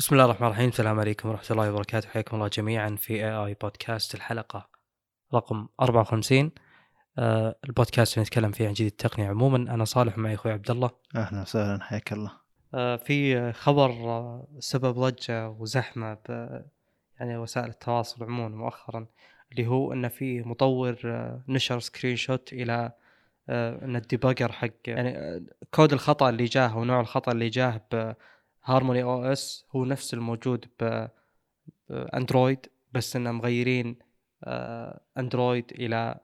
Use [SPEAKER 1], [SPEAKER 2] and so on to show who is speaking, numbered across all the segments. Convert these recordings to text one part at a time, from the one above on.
[SPEAKER 1] بسم الله الرحمن الرحيم. السلام عليكم ورحمة الله وبركاته. حياكم الله جميعا في AI podcast الحلقة رقم 54 آه البودكاست اللي نتكلم فيه عن جديد التقنية عموما. أنا صالح معي أخوي عبد الله.
[SPEAKER 2] أهلا وسهلا. حياك الله.
[SPEAKER 1] آه في خبر آه سبب ضجة وزحمة ب يعني وسائل التواصل عموما مؤخرا اللي هو أن في مطور آه نشر screenshot إلى آه أن ال debugger حق يعني كود الخطأ اللي جاه ونوع الخطأ اللي جاه ب HarmonyOS هو نفس الموجود ب Android بس انه مغيرين آه، Android إلى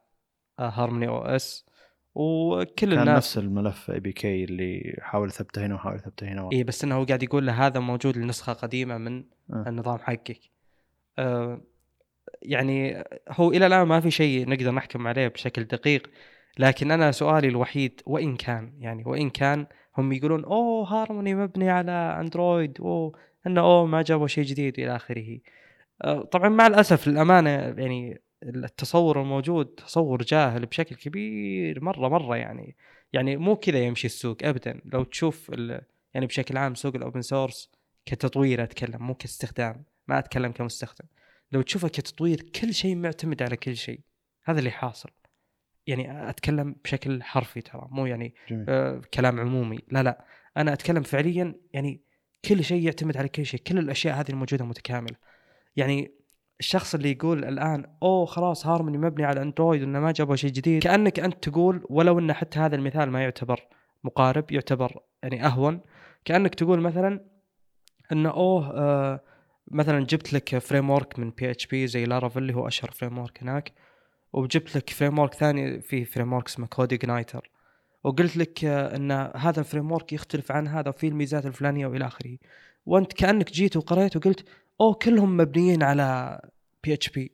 [SPEAKER 1] HarmonyOS وكل
[SPEAKER 2] كان
[SPEAKER 1] الناس
[SPEAKER 2] نفس الملف APK اللي حاول ثبته هنا وحاول ثبته هنا
[SPEAKER 1] اي بس إنه هو قاعد يقول له هذا موجود لنسخة قديمة من
[SPEAKER 2] آه.
[SPEAKER 1] النظام حقك آه، يعني هو إلى الآن ما في شيء نقدر نحكم عليه بشكل دقيق لكن أنا سؤالي الوحيد وإن كان يعني وإن كان هم يقولون أوه هارموني مبني على Android أوه إنه أوه ما جابوا شيء جديد إلى آخره. آه، طبعا مع الأسف للأمانة يعني التصور الموجود تصور جاهل بشكل كبير مرة مرة يعني يعني مو كذا يمشي السوق ابدا. لو تشوف يعني بشكل عام سوق ال open source كتطوير أتكلم مو كاستخدام ما أتكلم كمستخدم. لو تشوفه كتطوير كل شيء معتمد على كل شيء هذا اللي حاصل. يعني أتكلم بشكل حرفي ترى مو يعني
[SPEAKER 2] جميل.
[SPEAKER 1] آه، كلام عمومي. لا لا أنا أتكلم فعليا يعني كل شيء يعتمد على كل شيء كل الأشياء هذه الموجودة متكاملة. يعني الشخص اللي يقول الآن أوه خلاص هارموني مبني على اندرويد وإنه ما جابوا شيء جديد. كأنك أنت تقول ولو إن حتى هذا المثال ما يعتبر مقارب يعتبر يعني أهون. كأنك تقول مثلا انه أوه آه مثلا جبت لك framework من PHP زي Laravel اللي هو أشهر فريم ورك هناك. وجبت لك framework ثاني في framework اسمه CodeIgniter وقلت لك آه، إن هذا ال framework يختلف عن هذا وفيه الميزات الفلانية وإلى آخره. وأنت كأنك جيت وقريت وقلت أوه كلهم مبنيين على PHP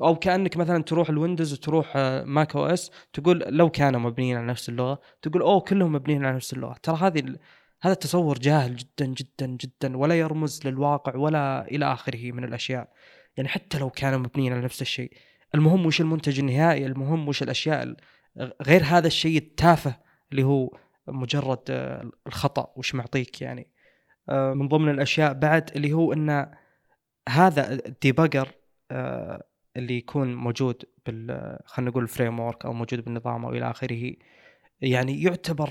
[SPEAKER 1] أو كأنك مثلا تروح ال Windows وتروح macOS تقول لو كانوا مبنيين على نفس اللغة تقول أوه كلهم مبنيين على نفس اللغة. ترى هذه هذا التصور جاهل جدا جدا جدا ولا يرمز للواقع ولا إلى آخره من الأشياء. يعني حتى لو كانوا مبنيين على نفس الشيء. المهم وش المنتج النهائي؟ المهم وش الأشياء ال- غير هذا الشيء التافه اللي هو مجرد آه، الخطأ وش معطيك يعني. آه، من ضمن الأشياء بعد اللي هو إن هذا ال debugger آه، اللي يكون موجود بال خلينا نقول ال framework أو موجود بالنظام أو إلى آخره يعني يعتبر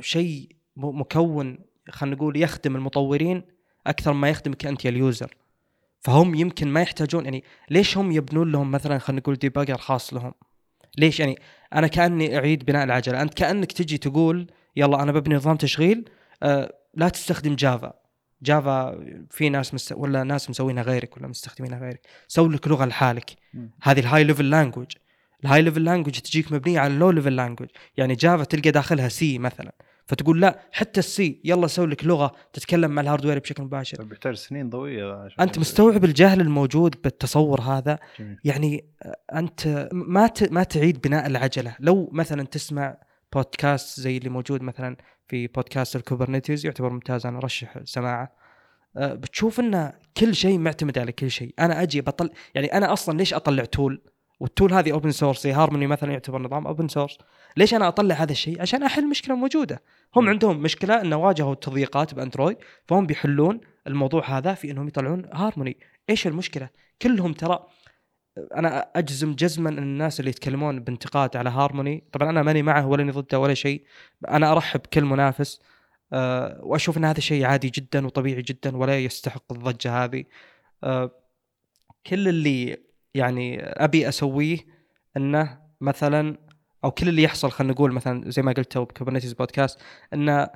[SPEAKER 1] شيء مكون خلينا نقول يخدم المطورين أكثر ما يخدمك أنت يا ال user. فهم يمكن ما يحتاجون يعني ليش هم يبنون لهم مثلا خلينا نقول debugger خاص لهم؟ ليش؟ يعني أنا كأني أعيد بناء العجلة أنت كأنك تجي تقول يلا أنا ببني نظام تشغيل آه لا تستخدم Java. Java في ناس مست... ولا ناس مسوينها غيرك ولا مستخدمينها غيرك. سوي لك لغة لحالك. هذه ال high level language ال high level language تجيك مبنية على ال low level language يعني Java تلقى داخلها C مثلا. فتقول لا حتى ال C يلا سوي لك لغة تتكلم مع ال hardware بشكل مباشر.
[SPEAKER 2] طيب بيحتاج سنين ضوئية.
[SPEAKER 1] أنت مستوعب الجهل الموجود بالتصور هذا؟
[SPEAKER 2] جميل.
[SPEAKER 1] يعني أنت ما ما تعيد بناء العجلة. لو مثلا تسمع بودكاست زي اللي موجود مثلا في بودكاست ال Kubernetes يعتبر ممتاز أنا أرشح سماعه. أه، بتشوف ان كل شيء معتمد على كل شيء. أنا أجي بطل يعني أنا أصلا ليش أطلع tool وال tool هذه open source زي هارموني مثلا يعتبر نظام open source ليش أنا أطلع هذا الشيء؟ عشان أحل مشكلة موجودة. هم
[SPEAKER 2] مم.
[SPEAKER 1] عندهم مشكلة إنه واجهوا تضييقات ب Android فهم بيحلون الموضوع هذا في إنهم يطلعون هارموني إيش المشكلة؟ كلهم ترى أنا أجزم جزما إن الناس اللي يتكلمون بانتقاد على هارموني طبعا أنا ماني معه ولا ضده ولا شيء أنا أرحب بكل منافس أه وأشوف إن هذا شيء عادي جدا وطبيعي جدا ولا يستحق الضجة هذه. أه كل اللي يعني أبي أسويه إنه مثلا أو كل اللي يحصل خلينا نقول مثلا زي ما قلت تو ب Kubernetes بودكاست ان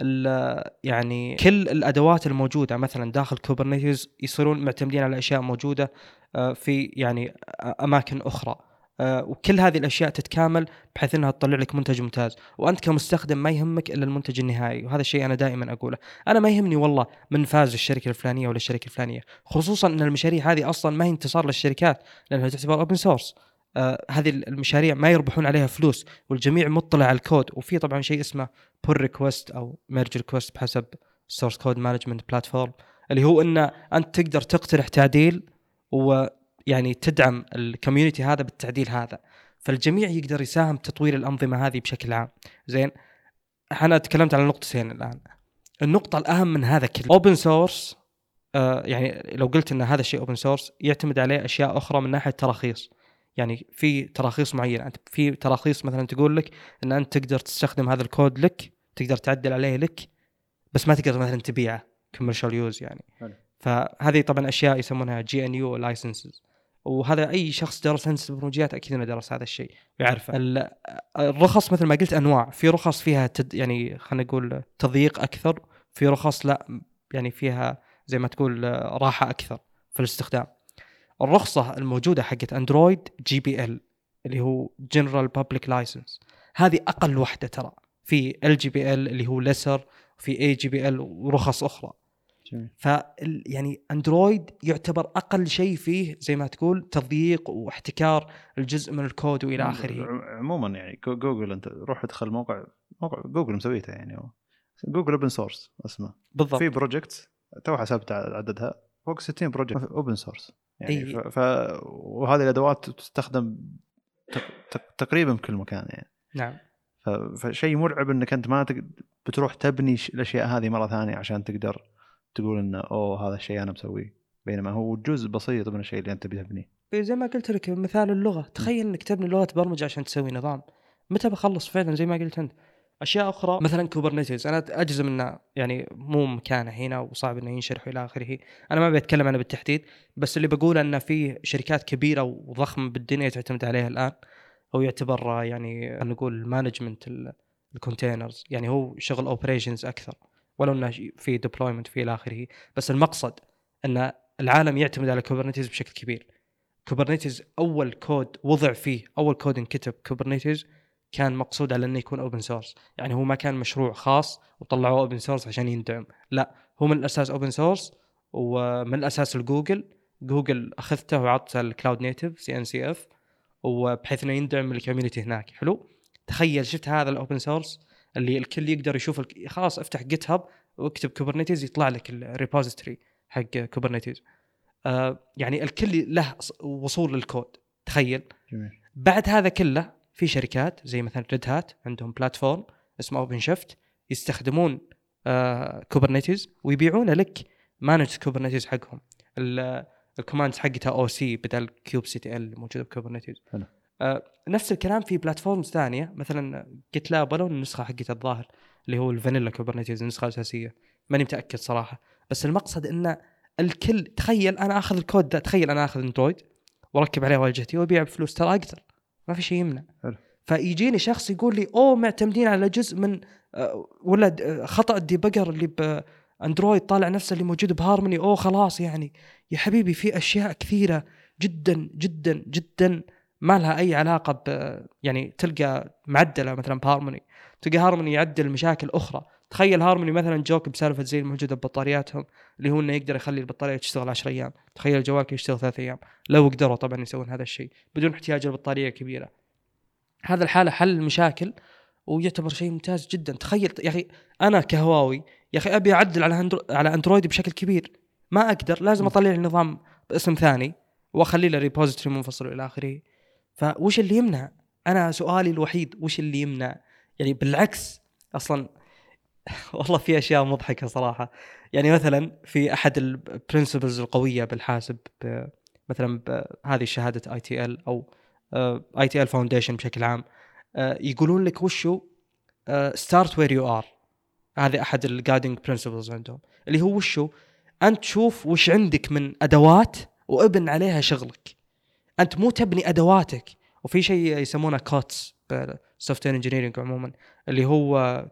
[SPEAKER 1] ال- يعني كل الأدوات الموجودة مثلا داخل Kubernetes يصيرون معتمدين على أشياء موجودة آه، في يعني أماكن أخرى. وكل هذه الأشياء تتكامل بحيث إنها تطلع لك منتج ممتاز. وأنت كمستخدم ما يهمك إلا المنتج النهائي وهذا الشيء أنا دائما أقوله. أنا ما يهمني والله من فاز الشركة الفلانية ولا الشركة الفلانية خصوصا إن المشاريع هذه أصلا ما هي انتصار للشركات لأنها تعتبر open source آه هذه المشاريع ما يربحون عليها فلوس والجميع مطلع على الكود. وفي طبعا شيء اسمه pull request أو merge request بحسب ال source code management platform اللي هو إن أنت تقدر تقترح تعديل ويعني تدعم ال community هذا بالتعديل هذا. فالجميع يقدر يساهم بتطوير الأنظمة هذه بشكل عام. زين أنا تكلمت على نقطتين الآن. النقطة الأهم من هذا كله open source يعني لو قلت إن هذا الشيء open source يعتمد عليه أشياء أخرى من ناحية تراخيص. يعني في تراخيص معينة. انت في تراخيص مثلا تقول لك إن أنت تقدر تستخدم هذا الكود لك تقدر تعدل عليه لك بس ما تقدر مثلا تبيعه commercial use يعني.
[SPEAKER 2] حلو.
[SPEAKER 1] فهذه طبعا أشياء يسمونها GNU licenses وهذا أي شخص درس هندسة برمجيات أكيد إنه درس هذا الشيء. ويعرفه ال- الرخص مثل ما قلت أنواع. في رخص فيها تد يعني خلينا نقول تضييق أكثر في رخص لا يعني فيها زي ما تقول راحة أكثر في الاستخدام. الرخصة الموجودة حقت Android GPL اللي هو General Public License هذه أقل وحدة ترى. في LGPL اللي هو Lesser في AGPL ورخص أخرى.
[SPEAKER 2] جميل.
[SPEAKER 1] ف يعني Android يعتبر أقل شيء فيه زي ما تقول تضييق واحتكار الجزء من الكود وإلى
[SPEAKER 2] آخره. عموما يعني Goo- Google أنت روح ادخل موقع موقع جوجل مسويته يعني. هو Google Open Source اسمه.
[SPEAKER 1] بالضبط.
[SPEAKER 2] في project تو حسبت عددها. فوق 60 project open source يعني
[SPEAKER 1] إي.
[SPEAKER 2] ف... وهذه الأدوات تستخدم تق... تق... تقريبا بكل مكان يعني.
[SPEAKER 1] نعم.
[SPEAKER 2] فشيء مرعب إنك أنت ما تق... بتروح تبني. الأشياء هذه مرة ثانية عشان تقدر تقول إنه أوه هذا الشيء أنا مسويه. بينما هو جزء بسيط من الشيء اللي أنت بتبنيه
[SPEAKER 1] زي ما قلت لك مثال اللغة. تخيل إنك تبني لغة برمجة عشان تسوي نظام. متى بخلص؟ فعلا زي ما قلت أنت. أشياء أخرى مثلا كوبرنيتيز أنا أجزم إنه يعني مو مكانه هنا وصعب إنه ينشرح إلى آخره. أنا ما بتكلم عنه بالتحديد بس اللي بقوله إنه في شركات كبيرة وضخمة بالدنيا تعتمد عليها الآن هو يعتبر يعني نقول management ال containers يعني هو شغل operations أكثر. ولو إنه في deployment في إلى آخره. بس المقصد إن العالم يعتمد على Kubernetes بشكل كبير. Kubernetes أول كود وضع فيه أول كود انكتب Kubernetes كان مقصود على إنه يكون open source يعني هو ما كان مشروع خاص وطلعوه open source عشان يندعم. لا هو من الأساس open source ومن الأساس ال Google Google أخذته وعطته ال Cloud Native CNCF وبحيث إنه يندعم ال community هناك. حلو؟ تخيل شفت هذا ال open source اللي الكل يقدر يشوف الك... خلاص افتح GitHub واكتب Kubernetes يطلع لك ال repository حق Kubernetes آه يعني الكل له وصول للكود تخيل.
[SPEAKER 2] جميل.
[SPEAKER 1] بعد هذا كله في شركات زي مثلا Red Hat عندهم platform اسمه OpenShift يستخدمون آه Kubernetes ويبيعونه لك managed Kubernetes حقهم. ال- ال commands حقتها أو سي بدل kubectl موجوده ب Kubernetes.
[SPEAKER 2] حلو.
[SPEAKER 1] آه نفس الكلام في platforms ثانية. مثلا GitLab ولو النسخة حقتها الظاهر اللي هو ال vanilla Kubernetes النسخة الأساسية. ماني متأكد صراحة. بس المقصد ان الكل تخيل أنا آخذ الكود ده تخيل أنا آخذ Android وأركب عليه واجهتي وأبيع بفلوس ترى أقدر. ما في شيء يمنع.
[SPEAKER 2] حلو.
[SPEAKER 1] فيجيني شخص يقول لي أوه معتمدين على جزء من آه، ولا آه، خطأ ال debugger اللي ب Android طالع نفسه اللي موجود بهارموني أوه خلاص يعني. يا حبيبي في أشياء كثيرة جدا جدا جدا ما لها أي علاقة ب يعني تلقى معدلة مثلا بهارموني تلقى هارموني يعدل مشاكل أخرى. تخيل هارموني مثلا جوك بسالفة زي الموجودة ببطارياتهم اللي هو إنه يقدر يخلي البطارية تشتغل 10 أيام. تخيل جوالك يشتغل ثلاث أيام. لو قدروا طبعا يسوون هذا الشيء بدون احتياج لبطارية كبيرة. هذا الحالة حل المشاكل ويعتبر شيء ممتاز جدا. تخيل يا أخي أنا كهواوي يا أخي أبي أعدل على. على Android بشكل كبير. ما أقدر. لازم أطلع لي نظام باسم ثاني وأخلي له repository منفصل والى آخره. فوش اللي يمنع؟ أنا سؤالي الوحيد وش اللي يمنع؟ يعني بالعكس أصلا والله في أشياء مضحكة صراحة. يعني مثلا في أحد ال principles القوية بالحاسب مثلا هذه شهادة اي تي ال أو اي تي ال فاونديشن بشكل عام آه، يقولون لك وشو start where you are هذه أحد ال guiding principles عندهم. اللي هو وشو أنت تشوف وش عندك من أدوات وابن عليها شغلك. أنت مو تبني أدواتك. وفي شيء يسمونه COTS بال software engineering عموما اللي هو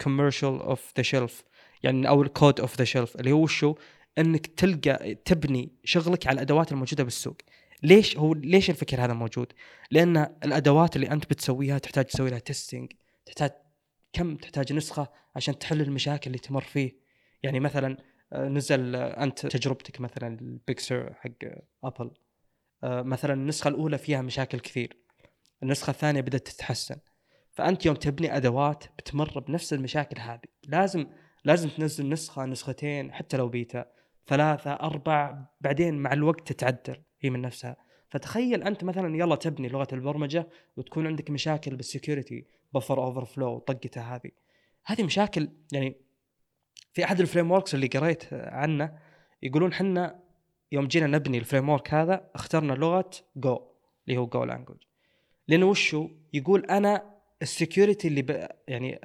[SPEAKER 1] commercial off the shelf يعني أو ال code off the shelf اللي هو شو؟ إنك تلقى تبني شغلك على الأدوات الموجودة بالسوق. ليش هو ليش الفكر هذا موجود؟ لأن الأدوات اللي أنت بتسويها تحتاج تسوي لها testing تحتاج كم؟ تحتاج نسخة عشان تحل المشاكل اللي تمر فيه. يعني مثلا آه، نزل آه، أنت تجربتك مثلا البيكسر حق Apple مثلا النسخة الأولى فيها مشاكل كثير. النسخة الثانية بدأت تتحسن. فأنت يوم تبني أدوات بتمر بنفس المشاكل هذه. لازم لازم تنزل نسخة نسختين حتى لو بيتا. ثلاثة أربع بعدين مع الوقت تتعدل هي من نفسها. فتخيل أنت مثلا يلا تبني لغة البرمجة وتكون عندك مشاكل بال security buffer overflow طقته هذه. هذه مشاكل يعني في أحد ال frameworks اللي قريت عنه يقولون حنا يوم جينا نبني ال framework هذا اخترنا لغة Go اللي هو Go language لأنه وشو؟ يقول أنا ال security اللي ب يعني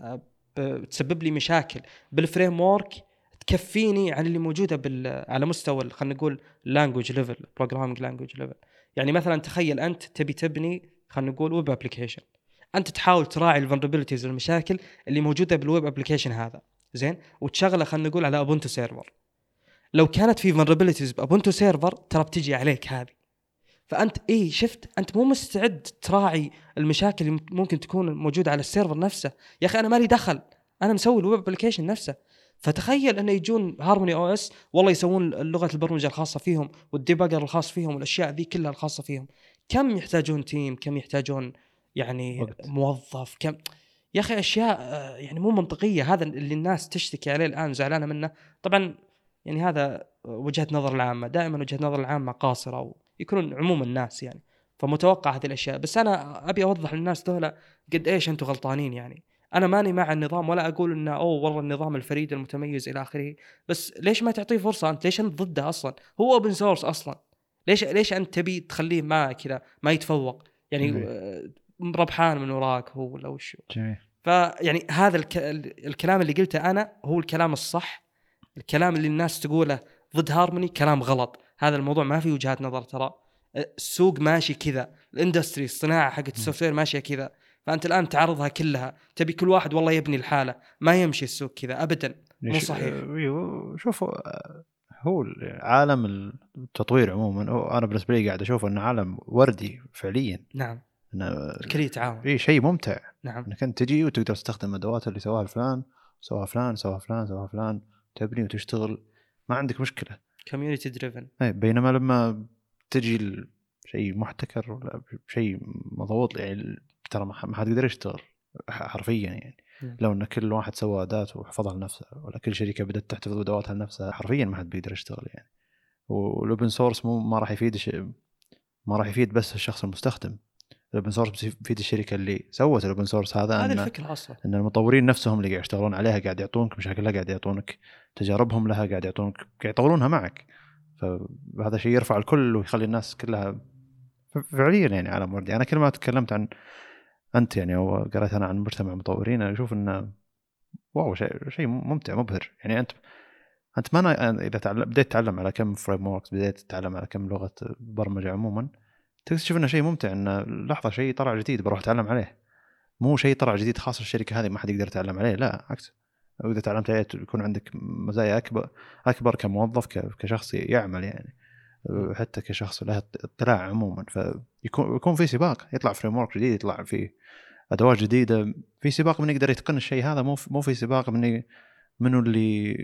[SPEAKER 1] آه، بتسبب لي مشاكل. بال framework تكفيني عن اللي موجودة بال على مستوى خلينا نقول language level programming language level يعني مثلا تخيل أنت تبي تبني خلينا نقول web application أنت تحاول تراعي ال vulnerabilities والمشاكل اللي موجودة بال web application هذا. زين؟ وتشغله خلينا نقول على Ubuntu server لو كانت في vulnerabilities ب Ubuntu server ترى بتجي عليك هذه. فأنت اي شفت؟ أنت مو مستعد تراعي المشاكل اللي ممكن تكون موجودة على ال server نفسه. يا أخي أنا مالي دخل. أنا مسوي ال web application نفسه. فتخيل انه يجون HarmonyOS والله يسوون لغة البرمجة الخاصة فيهم وال debugger الخاص فيهم والأشياء ذي كلها الخاصة فيهم. كم يحتاجون team كم يحتاجون يعني وقت. موظف؟ كم؟ يا أخي أشياء آه، يعني مو منطقية. هذا اللي الناس تشتكي عليه الآن زعلانة منه. طبعا يعني هذا وجهة نظر العامة. دائما وجهة نظر العامة قاصرة ويكونون عموم الناس يعني فمتوقع هذه الأشياء. بس أنا أبي أوضح للناس ذولا قد إيش أنتم غلطانين يعني. أنا ماني مع النظام ولا أقول إنه أوه والله النظام الفريد المتميز إلى آخره. بس ليش ما تعطيه فرصة أنت؟ ليش أنت ضده أصلا؟ هو open source أصلا. ليش ليش أنت تبي تخليه ما كذا ما يتفوق؟ يعني جميل. ربحان من وراك هو ولا وش جميل. فيعني هذا الك... الكلام اللي قلته أنا هو الكلام الصح الكلام اللي الناس تقوله ضد هارموني كلام غلط. هذا الموضوع ما في وجهات نظر ترى. السوق ماشي كذا. ال industry الصناعة حقت ال software ماشية كذا. فأنت الآن تعرضها كلها. تبي كل واحد والله يبني الحالة. ما يمشي السوق كذا. ابدا. مو صحيح.
[SPEAKER 2] أيوه شوفوا هو عالم التطوير عموما. أنا بالنسبة لي قاعد أشوف إنه عالم وردي فعليا.
[SPEAKER 1] نعم. الكل يتعاون.
[SPEAKER 2] إي شيء ممتع.
[SPEAKER 1] نعم.
[SPEAKER 2] إنك أنت تجي وتقدر تستخدم الادوات اللي سواها فلان سواها فلان سواها فلان سواها فلان. تبني وتشتغل. ما عندك مشكلة.
[SPEAKER 1] community driven
[SPEAKER 2] اي بينما لما تجي شيء محتكر ولا شيء مضغوط يعني ترى ما حد يقدر يشتغل حرفيا يعني. م. لو إن كل واحد سوى أداة وحفظها لنفسه ولا كل شركة بدأت تحتفظ بأدواتها لنفسها حرفيا ما حد بيقدر يشتغل يعني. وال open source مو ما راح يفيد شيء ما راح يفيد بس الشخص المستخدم. ال open source بيفيد الشركة اللي سوت ال open source هذا
[SPEAKER 1] هذه الفكرة أصلا.
[SPEAKER 2] إن المطورين نفسهم اللي قاعد يشتغلون عليها قاعد يعطونك مشاكلها قاعد يعطونك. تجاربهم لها قاعد يعطونك قاعد يطورونها معك. فهذا شيء يرفع الكل ويخلي الناس كلها فعليا يعني عالم وردي أنا كل ما تكلمت عن أنت يعني أو قريت أنا عن مجتمع مطورين أنا أشوف إنه wow شيء شيء ممتع مبهر. يعني انت أنت ما إذا تعلم بديت تتعلم على كم frameworks بديت تتعلم على كم لغة برمجة عموما تكتشف إنه شيء ممتع إنه لحظة شيء طلع جديد بروح أتعلم عليه. مو شيء طلع جديد خاص الشركة هذه ما حد يقدر يتعلم عليه لا عكس. واذا تعلمت عليه يكون عندك مزايا أكبر أكبر كموظف كشخص يعمل يعني. حتى كشخص له اطلاع عموما. فيكون يكون في سباق يطلع framework جديد يطلع في أدوات جديدة. في سباق من يقدر يتقن الشيء هذا مو مو في سباق من منو اللي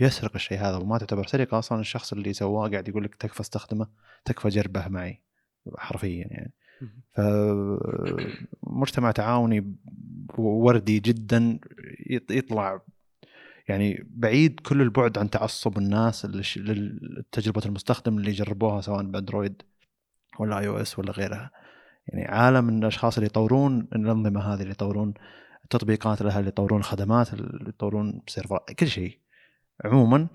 [SPEAKER 2] يسرق الشيء هذا وما تعتبر سرقة أصلا. الشخص اللي سواه قاعد يقول لك تكفى استخدمه تكفى جربه معي حرفيا يعني. فمجتمع تعاوني وردي جدا يطلع يعني بعيد كل البعد عن تعصب الناس لتجربه المستخدم اللي جربوها سواء بأندرويد ولا اي أو اس ولا غيرها. يعني عالم من الأشخاص اللي يطورون الأنظمة هذه اللي يطورون التطبيقات لها اللي يطورون الخدمات اللي يطورون سيرفر كل شيء. عموما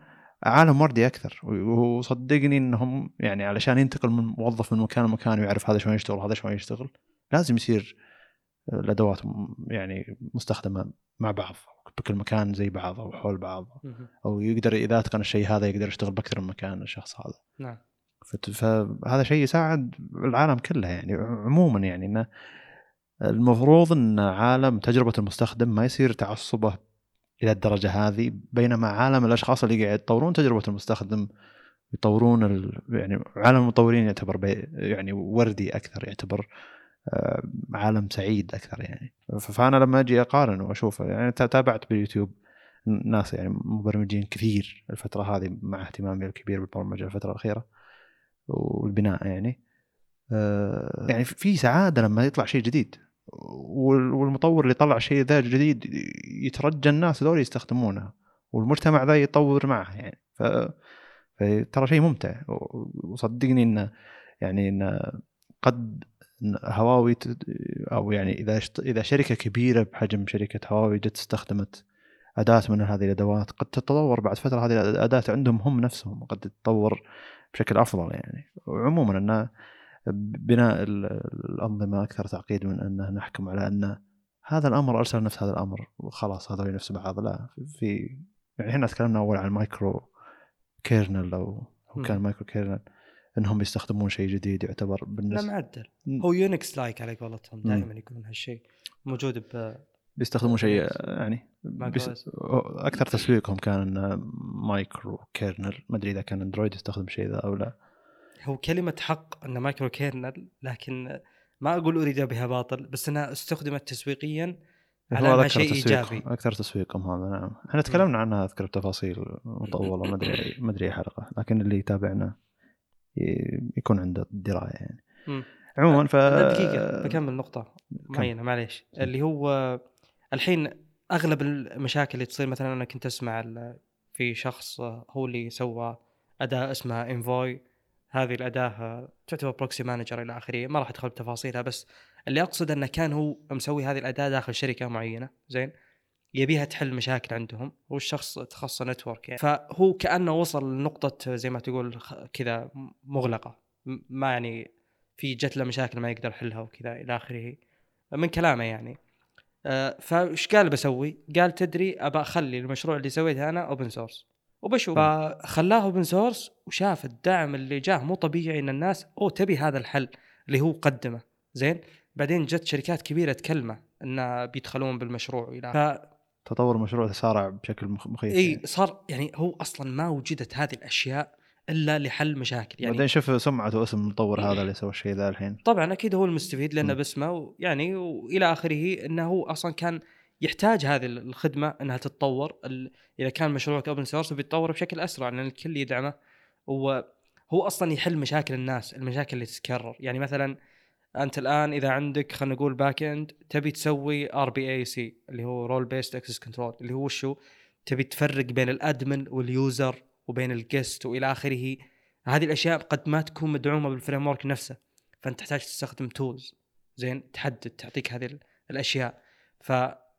[SPEAKER 2] عالم وردي أكثر. وصدقني إنهم يعني علشان ينتقل من موظف من مكان لمكان ويعرف هذا شلون يشتغل وهذا شلون يشتغل لازم يصير الأدوات يعني مستخدمة مع بعض بكل مكان زي بعض أو حول بعض. أو يقدر إذا أتقن الشيء هذا يقدر يشتغل بأكثر من مكان الشخص هذا.
[SPEAKER 1] نعم.
[SPEAKER 2] فهذا شيء يساعد العالم كله يعني عموما يعني إنه المفروض إن عالم تجربة المستخدم ما يصير تعصبه إلى الدرجة هذه بينما عالم الأشخاص اللي قاعد يطورون تجربة المستخدم يطورون ال... يعني عالم المطورين يعتبر بي... يعني وردي أكثر يعتبر آه، عالم سعيد أكثر يعني. فأنا لما أجي أقارن واشوف يعني تابعت باليوتيوب ناس يعني مبرمجين كثير الفترة هذه مع اهتمامي الكبير بالبرمجة الفترة الأخيرة والبناء يعني. آه، يعني في سعادة لما يطلع شيء جديد. والمطور اللي طلع شيء ذا جديد يترجى الناس ذول يستخدمونه والمجتمع ذا يطور معه يعني. ف ترى شيء ممتع وصدقني إنه يعني إنه قد هواوي أو يعني إذا إذا شركة كبيرة بحجم شركة هواوي جت استخدمت أداة من هذه الأدوات قد تتطور بعد فترة هذه الأداة عندهم هم نفسهم قد تتطور بشكل أفضل يعني. وعموما ان بناء الأنظمة أكثر تعقيد من ان نحكم على أن هذا الأمر أرسل نفس هذا الأمر وخلاص هذول نفس بعض لا في يعني إحنا تكلمنا أول عن ال microkernel أو كان microkernel إنهم يستخدمون شيء جديد يعتبر
[SPEAKER 1] بالنسبة لا معدل. هو Unix-like على قولتهم دائما يقولون هالشيء. موجود ب
[SPEAKER 2] بيستخدمون شيء يعني بيس... أكثر تسويقهم كان micro kernel. ما أدري إذا كان أندرويد يستخدم شيء ذا أو لا.
[SPEAKER 1] هو كلمة حق انه micro kernel لكن ما أقول أريد بها باطل بس أنها استخدمت تسويقيا على انها شيء إيجابي.
[SPEAKER 2] أكثر تسويقهم هذا نعم. إحنا تكلمنا عنها أذكر بتفاصيل مطولة ما أدري ما أدري حلقة لكن اللي يتابعنا يكون عنده دراية يعني. عموما ف
[SPEAKER 1] دقيقة بكمل نقطة معينة معليش. اللي هو الحين أغلب المشاكل اللي تصير مثلا أنا كنت أسمع في شخص هو اللي سوى أداة اسمها Envoy هذه الأداة تعتبر proxy manager إلى آخره. ما راح أدخل بتفاصيلها بس اللي أقصد أنه كان هو مسوي هذه الأداة داخل شركة معينة زين؟ يبيها تحل مشاكل عندهم هو الشخص تخصص network يعني. فهو كأنه وصل لنقطة زي ما تقول كذا مغلقة. ما يعني في جت له مشاكل ما يقدر يحلها وكذا إلى آخره. من كلامه يعني. آه فإيش قال بسوي؟ قال تدري ابى أخلي المشروع اللي سويته أنا open source وبشوف. فخلاه open source وشاف الدعم اللي جاه مو طبيعي إن الناس أو تبي هذا الحل اللي هو قدمه. زين؟ بعدين جت شركات كبيرة تكلمه انه بيدخلون بالمشروع إلى ف...
[SPEAKER 2] تطور المشروع تسارع بشكل مخيف
[SPEAKER 1] إي يعني. صار يعني هو أصلا ما وجدت هذه الأشياء إلا لحل مشاكل يعني.
[SPEAKER 2] بعدين شوف سمعته واسم المطور هذا اللي سوى الشيء ذا الحين.
[SPEAKER 1] طبعا أكيد هو المستفيد لأنه باسمه يعني وإلى آخره إنه هو أصلا كان يحتاج هذه الخدمة إنها تتطور. إذا كان مشروعك open source بيتطور بشكل أسرع لأن الكل يدعمه. وهو أصلا يحل مشاكل الناس المشاكل اللي تتكرر. يعني مثلا أنت الآن إذا عندك خلينا نقول backend تبي تسوي RBAC اللي هو role based access control اللي هو شو؟ تبي تفرق بين ال admin وال user وبين ال guest وإلى آخره. هذه الأشياء قد ما تكون مدعومة بال framework نفسه. فأنت تحتاج تستخدم tools زين تحدد تعطيك هذه الأشياء.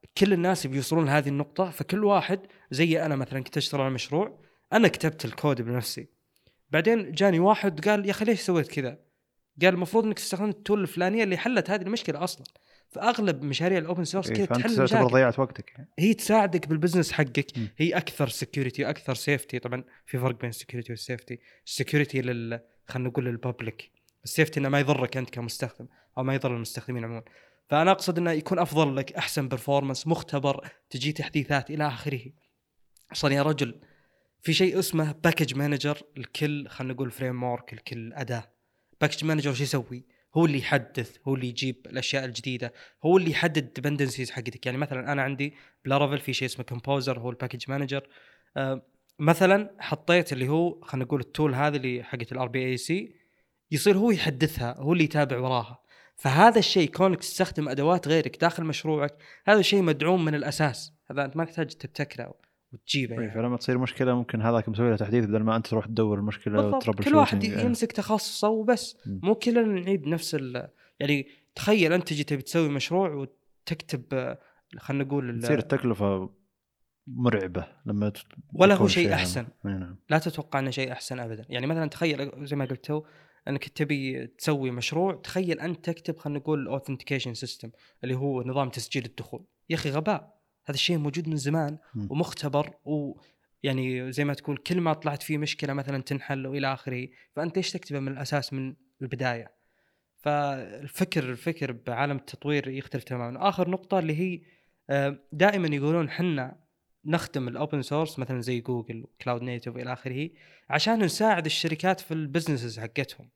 [SPEAKER 1] فكل الناس بيوصلون لهذه النقطة فكل واحد زي أنا مثلا كنت اشتغل على مشروع أنا كتبت الكود بنفسي. بعدين جاني واحد قال يا أخي ليش سويت كذا؟ قال المفروض إنك تستخدم ال tool الفلانية اللي حلت هذه المشكلة أصلا. فأغلب مشاريع ال open source
[SPEAKER 2] كذا تحل مشاكل. ضيعت وقتك يعني.
[SPEAKER 1] هي تساعدك بال business حقك. م. هي أكثر security وأكثر safety طبعا في فرق بين ال security وال safety ال security لل خلينا نقول لل public ال safety إنه ما يضرك أنت كمستخدم أو ما يضر المستخدمين عموما. فأنا أقصد إنه يكون أفضل لك أحسن performance مختبر تجي تحديثات إلى آخره. أصلا يا رجل في شيء اسمه package manager لكل خلينا نقول framework لكل أداة. package manager شو يسوي؟ هو اللي يحدث هو اللي يجيب الأشياء الجديدة هو اللي يحدد ال dependencies حقتك. يعني مثلا أنا عندي ب Laravel في شيء اسمه Composer هو ال package manager آه مثلا حطيت اللي هو خلينا نقول ال tool هذه اللي حقت ال RBAC يصير هو يحدثها هو اللي يتابع وراها. فهذا الشيء كونك تستخدم أدوات غيرك داخل مشروعك هذا الشيء مدعوم من الأساس هذا أنت ما تحتاج تبتكره وتجيبه
[SPEAKER 2] يعني. فلما تصير مشكلة ممكن هذاك مسوي له تحديث بدل ما أنت تروح تدور
[SPEAKER 1] المشكلة كل واحد يعني. يمسك تخصصه وبس. مو كلنا نعيد نفس ال... يعني تخيل أنت تجي تبي تسوي مشروع وتكتب خلينا نقول
[SPEAKER 2] تصير التكلفة مرعبة لما.
[SPEAKER 1] ولا هو شيء أحسن نعم. لا تتوقع إنه شيء أحسن ابدا يعني مثلا تخيل زي ما قلت تو انك تبي تسوي مشروع تخيل انت تكتب خلينا نقول authentication system اللي هو نظام تسجيل الدخول. يا أخي غباء. هذا الشيء موجود من زمان ومختبر ويعني زي ما تقول كل ما طلعت فيه مشكلة مثلا تنحل وإلى آخره. فأنت ليش تكتبه من الأساس من البداية؟ فالفكر الفكر بعالم التطوير يختلف تماما. آخر نقطة اللي هي آه، دائما يقولون حنا نخدم ال open source مثلا زي جوجل cloud native إلى آخره عشان نساعد الشركات في ال businesses حقتهم.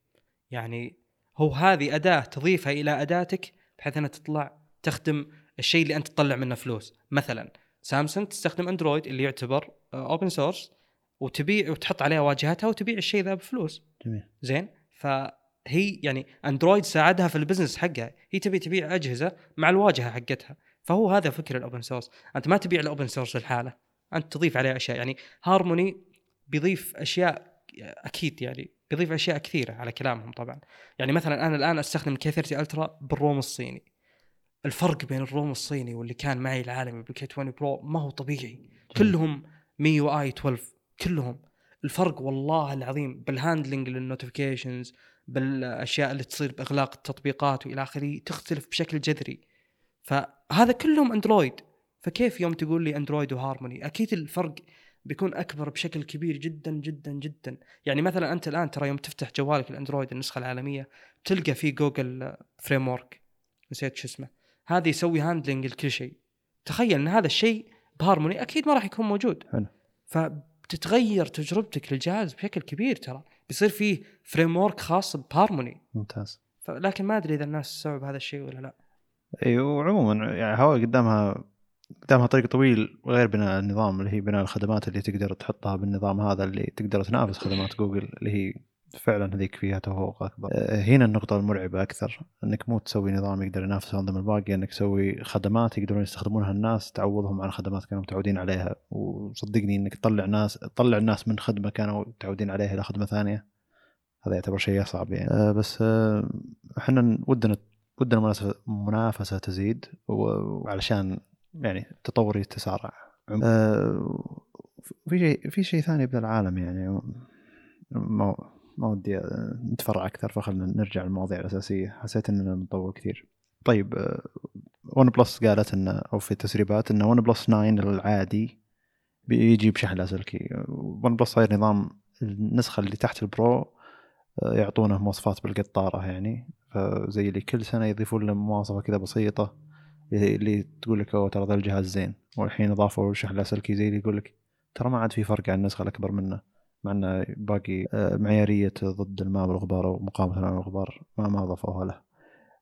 [SPEAKER 1] يعني هو هذه أداة تضيفها إلى أداتك بحيث إنها تطلع تخدم الشيء اللي أنت تطلع منه فلوس. مثلا سامسونج تستخدم اندرويد اللي يعتبر open source وتبيع وتحط عليها واجهتها وتبيع الشيء ذا بفلوس.
[SPEAKER 2] جميل.
[SPEAKER 1] زين؟ فهي يعني اندرويد ساعدها في ال business حقها. هي تبي تبيع أجهزة مع الواجهة حقتها. فهو هذا فكر ال open source أنت ما تبيع ال open source لحاله أنت تضيف عليه أشياء. يعني هارموني بيضيف أشياء أكيد يعني بيضيف أشياء كثيرة على كلامهم طبعا. يعني مثلا أنا الآن أستخدم K30 Ultra بال ROM الصيني. الفرق بين ال ROM الصيني واللي كان معي العالمي بال K20 Pro ما هو طبيعي. كلهم MIUI 12 كلهم. الفرق والله العظيم بال handling لل notifications بالأشياء اللي تصير بإغلاق التطبيقات وإلى آخره تختلف بشكل جذري. فهذا كلهم اندرويد فكيف يوم تقول لي اندرويد وهارموني أكيد الفرق بيكون أكبر بشكل كبير جدا جدا جدا. يعني مثلا أنت الآن ترى يوم تفتح جوالك الاندرويد النسخة العالمية تلقى في جوجل framework نسيت شو اسمه. هذا يسوي handling لكل شيء. تخيل إن هذا الشيء بهارموني أكيد ما راح يكون موجود.
[SPEAKER 2] حلو.
[SPEAKER 1] فبتتغير تجربتك للجهاز بشكل كبير ترى. بيصير فيه framework خاص بهارموني
[SPEAKER 2] ممتاز.
[SPEAKER 1] لكن ما أدري إذا الناس تستوعب هذا الشيء ولا لا.
[SPEAKER 2] أيوه وعموما يعني هواوي قدامها قدامها طريق طويل غير بناء النظام اللي هي بناء الخدمات اللي تقدر تحطها بالنظام هذا اللي تقدر تنافس خدمات جوجل اللي هي فعلا هذيك فيها تفوق أكبر. هنا النقطة المرعبة أكثر أنك مو تسوي نظام يقدر ينافس الأنظمة الباقية أنك تسوي خدمات يقدرون يستخدمونها الناس تعوضهم عن خدمات كانوا متعودين عليها. وصدقني أنك تطلع ناس تطلع الناس من خدمة كانوا متعودين عليها إلى خدمة ثانية. هذا يعتبر شيء صعب يعني. أه بس أه إحنا ودنا ودنا المنافسة منافسة تزيد وعلشان يعني التطور يتسارع أه في شيء في شيء ثاني بالعالم يعني. ما ما ودي نتفرع أكثر فخلنا نرجع للمواضيع الأساسية. حسيت إننا بنطول كثير. طيب ون بلس قالت انه أو في التسريبات انه ون بلس 9 العادي بيجي بشحن لاسلكي ون بلس صاير نظام النسخة اللي تحت البرو يعطونه مواصفات بالقطارة يعني. فزي اللي كل سنة يضيفون له مواصفة كذا بسيطة اللي تقول لك أوه ترى ذا الجهاز زين. والحين اضافوا الشحن اللاسلكي زي اللي يقول لك ترى ما عاد في فرق عن النسخة الأكبر منه مع إنه باقي آه، معيارية ضد الماء والغبار ومقاومه الماء والغبار ما ما أضافوها له.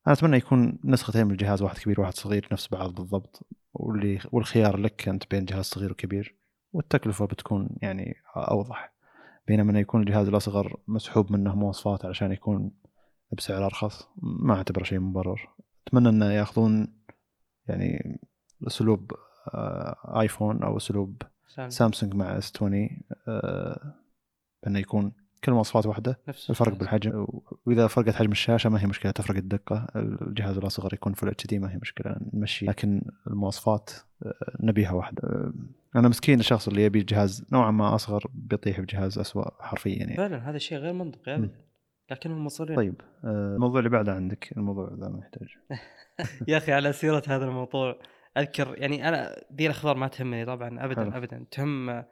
[SPEAKER 2] أنا أتمنى يكون نسختين من الجهاز واحد كبير وواحد صغير نفس بعض بالضبط. واللي والخيار لك أنت بين جهاز صغير وكبير. والتكلفة بتكون يعني أوضح. بينما إنه يكون الجهاز الأصغر مسحوب منه مواصفات علشان يكون بسعر أرخص ما أعتبره شيء مبرر. أتمنى إنه يأخذون يعني أسلوب آه، آيفون أو أسلوب سامسونج. مع إس 20 بأنه يكون كل المواصفات واحدة. نفس الفرق بالحجم وإذا فرقت حجم الشاشة ما هي مشكلة تفرق الدقة. الجهاز الأصغر يكون full HD ما هي مشكلة نمشي. لكن المواصفات آه، نبيها واحدة. آه، أنا مسكين الشخص اللي يبي جهاز نوعا ما أصغر بيطيح بجهاز اسوء حرفيا يعني.
[SPEAKER 1] فعلا هذا الشيء غير منطقي ابدا. لكنهم مصرين
[SPEAKER 2] طيب آه، الموضوع اللي بعده عندك الموضوع ذا ما يحتاج.
[SPEAKER 1] يا أخي على سيرة هذا الموضوع أذكر يعني أنا ذي الأخبار ما تهمني طبعا ابدا حلو. ابدا. تهم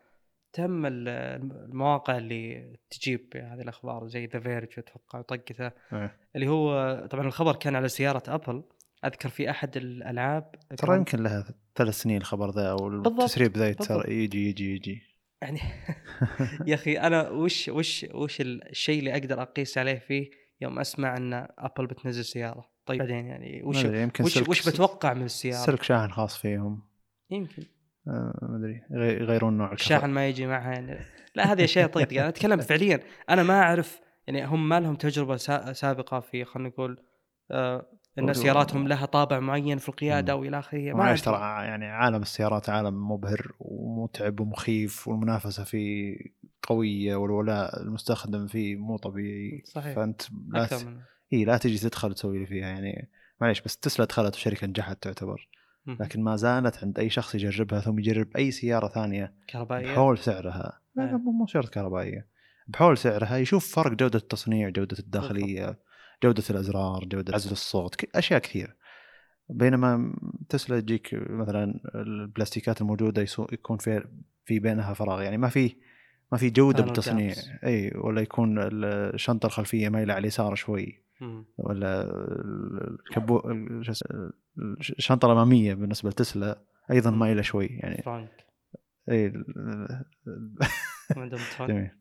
[SPEAKER 1] تهم المواقع اللي تجيب هذه الأخبار زي ذا فيرج أتوقع وطقته.
[SPEAKER 2] إيه.
[SPEAKER 1] اللي هو طبعا الخبر كان على سيارة أبل. أذكر في أحد الألعاب
[SPEAKER 2] ترى يمكن لها ثلاث سنين الخبر ذا أو التسريب ذا يجي يجي يجي.
[SPEAKER 1] يعني يا أخي أنا وش وش وش الشيء اللي أقدر أقيس عليه فيه يوم أسمع إن ابل بتنزل سيارة؟ طيب بعدين؟ يعني وش يمكن وش, وش بتوقع من السيارة؟
[SPEAKER 2] سلك شاحن خاص فيهم.
[SPEAKER 1] يمكن.
[SPEAKER 2] آه، ما أدري يغيرون نوع
[SPEAKER 1] الشاحن ما يجي معها يعني. لا هذه أشياء طقطقه أنا أتكلم فعليا. أنا ما أعرف يعني هم ما لهم تجربة سابقة في خلينا نقول آه ان سياراتهم لها طابع معين في القيادة والى آخره.
[SPEAKER 2] ما ترى يعني عالم السيارات عالم مبهر ومتعب ومخيف والمنافسة فيه قوية والولاء المستخدم فيه مو طبيعي.
[SPEAKER 1] صحيح.
[SPEAKER 2] فأنت لا ت... إي لا تجي تدخل تسوي لي فيها يعني. معليش بس تسلا دخلت وشركة نجحت تعتبر. لكن ما زالت عند أي شخص يجربها ثم يجرب أي سيارة ثانية
[SPEAKER 1] كهربائية؟
[SPEAKER 2] بحول سعرها. لا لا مو شرط كهربائية. بحول سعرها يشوف فرق جودة التصنيع جودة الداخلية. جودة الأزرار جودة عزل الصوت أشياء كثير. بينما تسلا تجيك مثلا البلاستيكات الموجودة يكون في في بينها فراغ. يعني ما في ما في جودة بالتصنيع. إي ولا يكون الشنطة الخلفية مايلة على اليسار شوي. ولا الكبو الشنطه الاماميه بالنسبة لتسلا أيضا مايلة شوي. يعني
[SPEAKER 1] فرانك
[SPEAKER 2] إي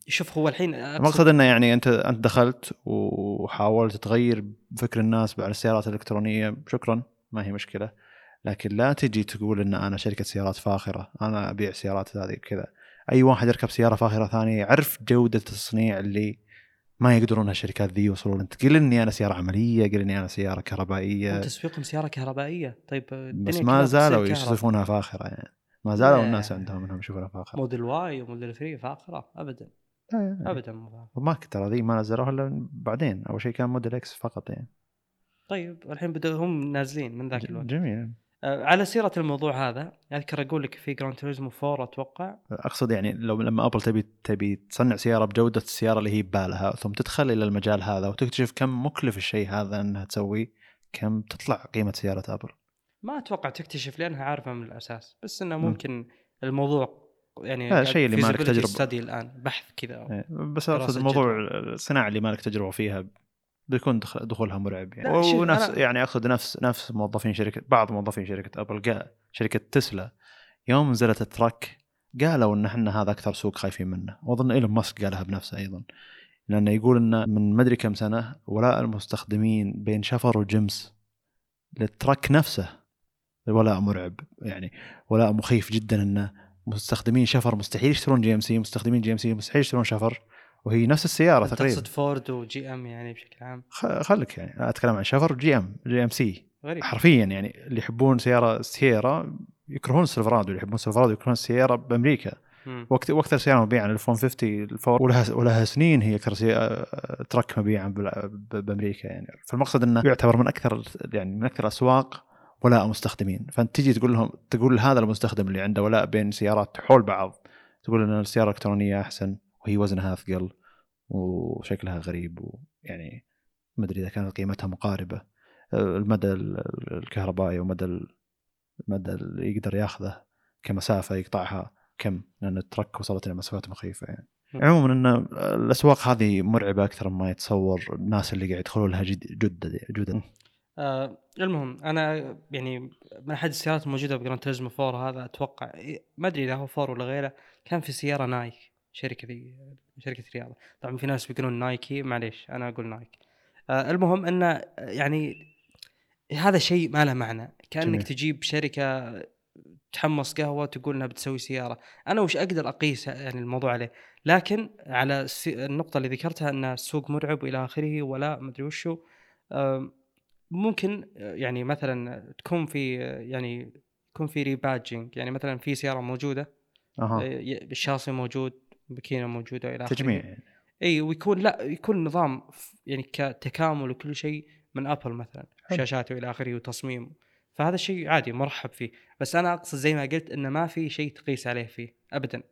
[SPEAKER 1] شوف هو الحين
[SPEAKER 2] المقصد إنه يعني أنت أنت دخلت وحاولت تغير فكر الناس على السيارات الإلكترونية. شكرا ما هي مشكلة. لكن لا تجي تقول إن أنا شركة سيارات فاخرة. أنا أبيع سيارات هذه كذا أي واحد يركب سيارة فاخرة ثانية يعرف جودة التصنيع اللي ما يقدرون الشركات ذي يوصلون انت قل إني أنا سيارة عملية قل إني أنا سيارة كهربائية.
[SPEAKER 1] تسويقهم سيارة كهربائية. طيب
[SPEAKER 2] بس ما زالوا يصفونها فاخرة يعني. ما زالوا الناس عندهم إنهم يشوفونها فاخره
[SPEAKER 1] موديل واي وموديل 3 فاخره ابدا. ابدا
[SPEAKER 2] مو فاخره ترى ذي ما نزلوها إلا بعدين. أول شيء كان موديل إكس فقط يعني.
[SPEAKER 1] طيب الحين بدأوا هم نازلين من ذاك الوقت.
[SPEAKER 2] جميل.
[SPEAKER 1] آه، على سيرة الموضوع هذا أذكر أقول لك في جراند توريزمو 4 أتوقع.
[SPEAKER 2] أقصد يعني لو لما ابل تبي تبي تصنع سيارة بجودة السيارة اللي هي ببالها ثم تدخل إلى المجال هذا وتكتشف كم مكلف الشيء هذا إنها تسويه كم تطلع قيمة سيارة ابل
[SPEAKER 1] ما أتوقع تكتشف لأنها عارفة من الأساس بس إنه
[SPEAKER 2] مم.
[SPEAKER 1] ممكن الموضوع يعني
[SPEAKER 2] لا، الشيء اللي ما لك تجربة.
[SPEAKER 1] study الآن بحث كذا
[SPEAKER 2] إيه، بس أقصد الموضوع الصناعة اللي ما لك تجربة فيها بيكون دخ- دخولها مرعب يعني. ونفس يعني أقصد نفس نفس موظفين شركة بعض موظفين شركة أبل قال شركة تسلا يوم نزلت ال truck قالوا إن إحنا هذا أكثر سوق خايفين منه. وأظن إيلون ماسك قالها بنفسه أيضا. لأنه يقول ان من مدري كم سنة ولاء المستخدمين بين شفر وجمس لل truck نفسه. ولاء مرعب يعني ولاء مخيف جدا انه مستخدمين شفر مستحيل يشترون جي إم سي مستخدمين جي إم سي مستحيل يشترون شفر وهي نفس السيارة تقريبا.
[SPEAKER 1] تقصد فورد وجي إم يعني بشكل عام؟
[SPEAKER 2] خلك يعني أنا أتكلم عن شفر جي إم جي إم سي.
[SPEAKER 1] غريب.
[SPEAKER 2] حرفيا يعني اللي يحبون سييرا سييرا يكرهون السيلفرادو اللي يحبون السيلفرادو يكرهون السييرا
[SPEAKER 1] بأمريكا.
[SPEAKER 2] وقت وأكثر سيارة مبيعا ال 150 الفور ولها ولها سنين هي أكثر. ترك مبيعا بأمريكا يعني. فالمقصد إنه يعتبر من أكثر يعني من أكثر اسواق ولاء مستخدمين. فأنت تجي تقول لهم تقول لهذا المستخدم اللي عنده ولاء بين سيارات حول بعض تقول إن السيارة الإلكترونية أحسن وهي وزنها أثقل وشكلها غريب ويعني ما أدري إذا كانت قيمتها مقاربة. المدى ال- الكهربائي ومدى ال- المدى اللي يقدر يأخذه كمسافة يقطعها كم لأن ال truck وصلت إلى مسافات مخيفة يعني. عموما إن الأسواق هذه مرعبة أكثر مما يتصور الناس اللي قاعد يدخلون لها جد جدد جدد.
[SPEAKER 1] آه المهم أنا يعني من أحد السيارات الموجودة بجراند توريزمو 4 هذا أتوقع ما أدري إذا هو 4 ولا غيره كان في سيارة نايك شركة ذي شركة رياضة. طبعا في ناس بيقولون نايكي معليش أنا أقول نايك. آه المهم انه يعني هذا شيء ما له معنى. كأنك
[SPEAKER 2] جميل.
[SPEAKER 1] تجيب شركة تحمص قهوة تقول إنها بتسوي سيارة. أنا وش أقدر أقيس يعني الموضوع عليه؟ لكن على النقطة اللي ذكرتها إن السوق مرعب وإلى آخره ولا مدري وشو آم، ممكن يعني مثلا تكون في يعني يكون في ريبادجينج يعني مثلا في سيارة
[SPEAKER 2] موجودة
[SPEAKER 1] ي- الشاصي موجود ماكينه موجودة إلى آخره
[SPEAKER 2] تجميع.
[SPEAKER 1] إي ويكون لا يكون نظام يعني كتكامل وكل شيء من ابل مثلا. شاشات والى آخره وتصميم فهذا الشيء عادي مرحب فيه بس أنا أقصد زي ما قلت إنه ما في شيء تقيس عليه فيه ابدا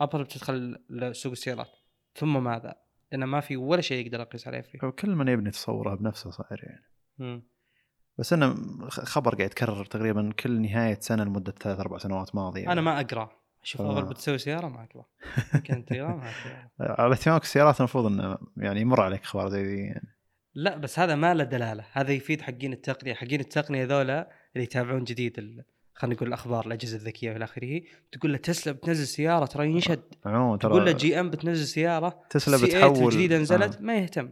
[SPEAKER 1] ابل بتدخل لسوق السيارات ثم ماذا؟ لأنه ما في ولا شيء يقدر اقيس عليه فيه.
[SPEAKER 2] كل من يبني تصوره بنفسه صاير يعني بس إنه خبر قاعد يتكرر تقريبا كل نهاية سنة لمدة ثلاث أربع سنوات ماضية
[SPEAKER 1] أنا ما أقرأ. أشوف
[SPEAKER 2] آه.
[SPEAKER 1] ابل بتسوي سيارة ما أقرأ. تقرا ما.
[SPEAKER 2] على اهتمامك السيارات المفروض إنه يعني يمر عليك أخبار زي ذي يعني.
[SPEAKER 1] لا بس هذا ما له دلالة. هذا يفيد حقين التقنية حقين التقنية ذولا اللي يتابعون جديد ال- خلينا نقول الأخبار الأجهزة الذكية والى آخره. تقول له تسلا بتنزل سيارة ترى ينشد.
[SPEAKER 2] عموما
[SPEAKER 1] تقول له جي إم بتنزل سيارة.
[SPEAKER 2] تسلا بتحول
[SPEAKER 1] الجديدة نزلت
[SPEAKER 2] آه.
[SPEAKER 1] ما يهتم.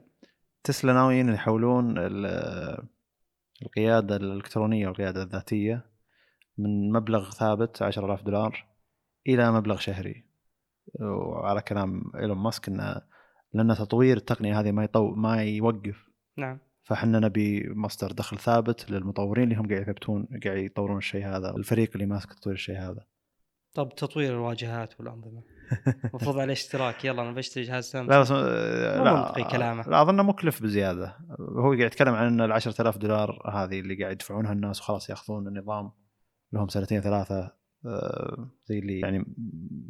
[SPEAKER 2] تسلا ناويين يحولون ال- القيادة الإلكترونية والقيادة الذاتية من مبلغ ثابت 10000 دولار إلى مبلغ شهري. وعلى كلام إيلون ماسك إنه لأن تطوير التقنية هذه ما يطو ما يوقف.
[SPEAKER 1] نعم.
[SPEAKER 2] فإحنا نبي مصدر دخل ثابت للمطورين اللي هم قاعد يثبتون قاعد يطورون الشيء هذا الفريق اللي ماسك تطوير الشيء هذا.
[SPEAKER 1] طب تطوير الواجهات والأنظمة. المفروض عليه اشتراك يلا أنا بشتري جهاز سامسونج
[SPEAKER 2] لا بس
[SPEAKER 1] مو
[SPEAKER 2] لا
[SPEAKER 1] منطقي كلامه.
[SPEAKER 2] لا أظنه مكلف بزيادة هو قاعد يتكلم عن إن ال 10000 دولار هذه اللي قاعد يدفعونها الناس وخلاص ياخذون النظام لهم سنتين ثلاثة آه، زي اللي يعني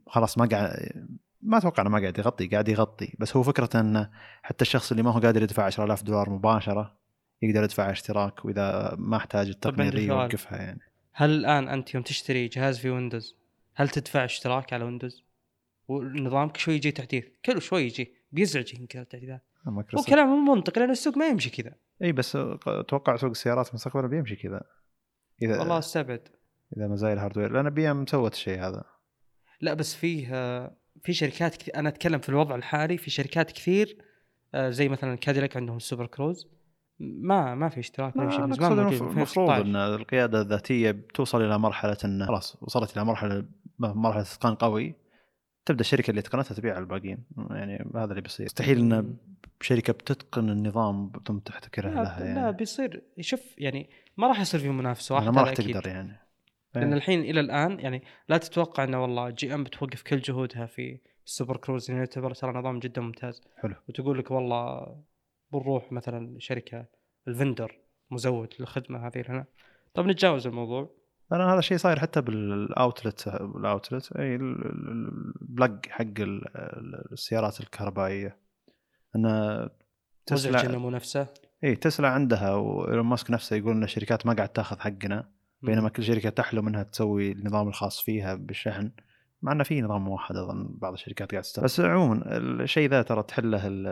[SPEAKER 2] خلاص ما قاعد ما أتوقع إنه ما قاعد يغطي قاعد يغطي بس هو فكرة انه حتى الشخص اللي ما هو قادر يدفع 10000 دولار مباشرة يقدر يدفع اشتراك وإذا ما احتاج التقنيه
[SPEAKER 1] عندي
[SPEAKER 2] ذي
[SPEAKER 1] سؤال.
[SPEAKER 2] يوقفها يعني
[SPEAKER 1] هل الآن أنت يوم تشتري جهاز في ويندوز هل تدفع اشتراك على ويندوز؟ ونظامك شوي يجي تحديث كل شوي يجي بيزعج يمكن التحديثات هو
[SPEAKER 2] مايكروسوفت.
[SPEAKER 1] كلام مو منطقي لأن السوق ما يمشي كذا.
[SPEAKER 2] إي بس أتوقع سوق السيارات مستقبلا بيمشي كذا. إذا
[SPEAKER 1] والله أستبعد.
[SPEAKER 2] إذا مزايا ال hardware لأن بي إم سوت الشيء هذا.
[SPEAKER 1] لا بس فيه آه، في شركات كثير أنا أتكلم في الوضع الحالي في شركات كثير آه، زي مثلا كاديلاك عندهم السوبر كروز ما ما في اشتراك شيء موجود. من
[SPEAKER 2] المفروض
[SPEAKER 1] 2016.
[SPEAKER 2] إن القيادة الذاتية بتوصل إلى مرحلة انه خلاص وصلت إلى مرحلة مرحلة إتقان قوي. تبدأ الشركة اللي اتقنتها تبيع على الباقيين. يعني هذا اللي بيصير. مستحيل إن شركة بتتقن النظام ثم تحتكره
[SPEAKER 1] لا,
[SPEAKER 2] لها
[SPEAKER 1] لا
[SPEAKER 2] يعني.
[SPEAKER 1] بيصير. شوف يعني ما راح يصير في منافسة
[SPEAKER 2] واحدة ما راح. تقدر يعني.
[SPEAKER 1] لأن الحين إلى الآن يعني لا تتوقع إنه والله GM بتوقف كل جهودها في ال Super Cruise لأنه يعتبر ترى نظام جدا ممتاز.
[SPEAKER 2] حلو.
[SPEAKER 1] وتقول لك والله بنروح مثلا شركة الفندر مزود للخدمة هذه لنا طب نتجاوز الموضوع.
[SPEAKER 2] أنا هذا الشيء صاير حتى بال outlet ال outlet إي ال- ال- ال plug حق ال- ال- السيارات الكهربائية.
[SPEAKER 1] أن
[SPEAKER 2] تسلا
[SPEAKER 1] إنه منافسه
[SPEAKER 2] إي تسلا عندها وإيلون ماسك نفسه يقول إن الشركات ما قاعد تاخذ حقنا. بينما كل شركة تحلم إنها تسوي النظام الخاص فيها بالشحن. مع إنه في نظام موحد أظن بعض الشركات قاعد تستخدم بس عموما الشيء ذا ترى تحله ال-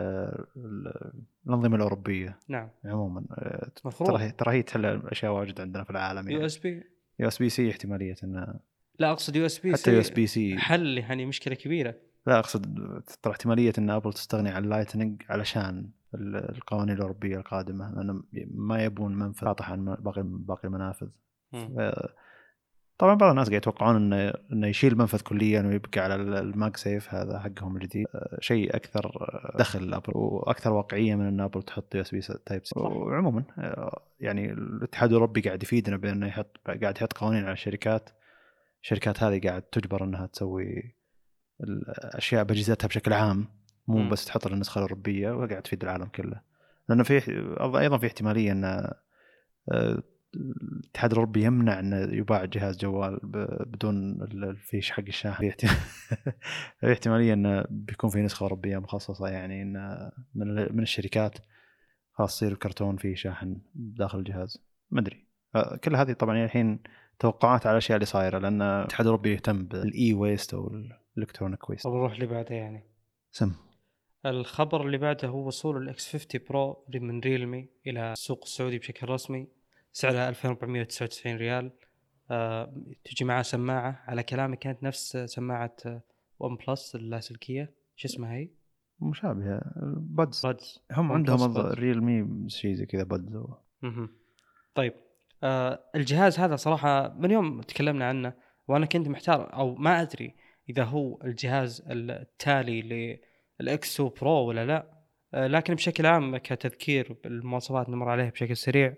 [SPEAKER 2] ال- الأنظمة الأوروبية.
[SPEAKER 1] نعم.
[SPEAKER 2] عموما ترى
[SPEAKER 1] مفروض.
[SPEAKER 2] هي- ترى هي تحل أشياء واجد عندنا في العالم
[SPEAKER 1] U
[SPEAKER 2] يعني SB؟ USB-C احتمالية انه
[SPEAKER 1] لا أقصد يو اس بي
[SPEAKER 2] حتى يو اس بي سي.
[SPEAKER 1] حل يعني مشكلة كبيرة.
[SPEAKER 2] لا أقصد ترى احتمالية إن أبل تستغني عن ال Lightning علشان ال- القوانين الأوروبية القادمة لأنه ما يبون منفذ واضح عن باقي باقي المنافذ. طبعا بعض الناس قاعد يتوقعون انه إنه يشيل المنفذ كليا ويبقى على ال- ال MagSafe. هذا حقهم الجديد. آه، شيء أكثر آه، دخل لأبل وأكثر واقعية من إن أبل تحط USB Type-C وعموما آه، يعني الاتحاد الأوروبي قاعد يفيدنا بإنه يحط قاعد يحط قوانين على الشركات. الشركات هذه قاعد تجبر إنها تسوي الاشياء باجهزتها بشكل عام مو
[SPEAKER 1] مم.
[SPEAKER 2] بس تحط الاستخدام الأوروبية وقاعد تفيد العالم كله. لأنه في أيضا في احتمالية إن الاتحاد الأوروبي يمنع إنه يباع جهاز جوال بدون ال- الفيش حق الشاحن. في احتمال- في احتماليه إنه بيكون في نسخة أوروبية مخصصة يعني إنه من من الشركات خلاص يصير الكرتون فيه شاحن داخل الجهاز. ما أدري. كل هذه طبعا يعني الحين توقعات على الأشياء اللي صايرة لأن الاتحاد الأوروبي يهتم بال e-waste أو ال electronic waste
[SPEAKER 1] طب نروح اللي بعده يعني.
[SPEAKER 2] سم.
[SPEAKER 1] الخبر اللي بعده هو وصول ال X50 Pro من ريلمي إلى السوق السعودي بشكل رسمي. سعرها 2499 ريال. آه، تجي معها سماعة. على كلامي كانت نفس سماعة ون بلس اللاسلكية. شو اسمها هي؟
[SPEAKER 2] مشابهة. Buds
[SPEAKER 1] Buds
[SPEAKER 2] هم عندهم
[SPEAKER 1] Buds.
[SPEAKER 2] ريل مي شيء زي كذا
[SPEAKER 1] Buds. طيب آه الجهاز هذا صراحة من يوم تكلمنا عنه وأنا كنت محتار أو ما أدري إذا هو الجهاز التالي لل X2 Pro ولا لا. آه لكن بشكل عام كتذكير بالمواصفات نمر عليها بشكل سريع.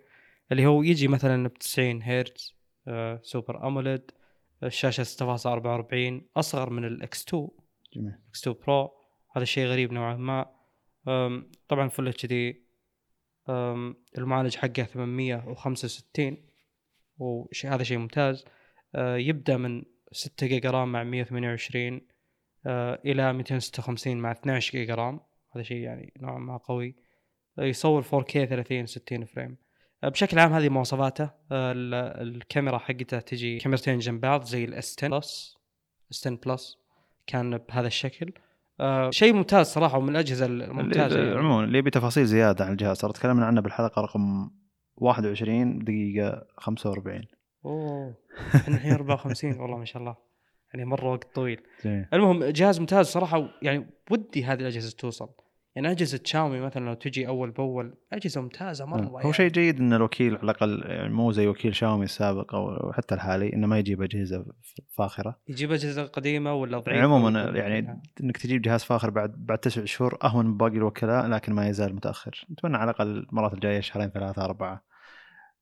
[SPEAKER 1] اللي هو يجي مثلا ب 90 هرتز آه Super AMOLED الشاشة 6.44 أصغر من ال X2
[SPEAKER 2] جميل.
[SPEAKER 1] X2 Pro هذا شيء غريب نوعا ما. طبعا Full HD المعالج حقه 865 وشيء هذا شيء ممتاز. أه، يبدأ من 6 جيجا RAM مع 128 أه، إلى 256 مع 12 جيجا RAM. هذا شيء يعني نوعا ما قوي. أه، يصور 4K 30 60 frame. بشكل عام هذه مواصفاته ال- الكاميرا حقته تجي كاميرتين جنب بعض زي ال S10 Plus S10 Plus كان بهذا الشكل. آه شيء ممتاز صراحة ومن الاجهزه الممتازه
[SPEAKER 2] اللي-
[SPEAKER 1] يعني.
[SPEAKER 2] عموما اللي يبي تفاصيل زيادة عن الجهاز ترى تكلمنا عنه بالحلقة رقم 21 دقيقة 45
[SPEAKER 1] أوه إحنا الحين 54 والله ما شاء الله. يعني مرة وقت طويل.
[SPEAKER 2] جميل
[SPEAKER 1] المهم جهاز ممتاز صراحة يعني ودي هذه الأجهزة توصل. يعني أجهزة شاومي مثلا لو تجي أول بأول أجهزة ممتازة مرة
[SPEAKER 2] هو
[SPEAKER 1] يعني.
[SPEAKER 2] شيء جيد إن الوكيل على الأقل يعني مو زي وكيل شاومي السابق أو حتى الحالي إنه ما يجيب أجهزة فاخرة.
[SPEAKER 1] يجيب أجهزة قديمة ولا ضعيفة
[SPEAKER 2] عموما
[SPEAKER 1] ويكون
[SPEAKER 2] يعني. إنك تجيب جهاز فاخر بعد بعد تسع شهور أهون من باقي الوكلاء لكن ما يزال متأخر. نتمنى على الأقل المرات الجاية شهرين ثلاثة أربعة.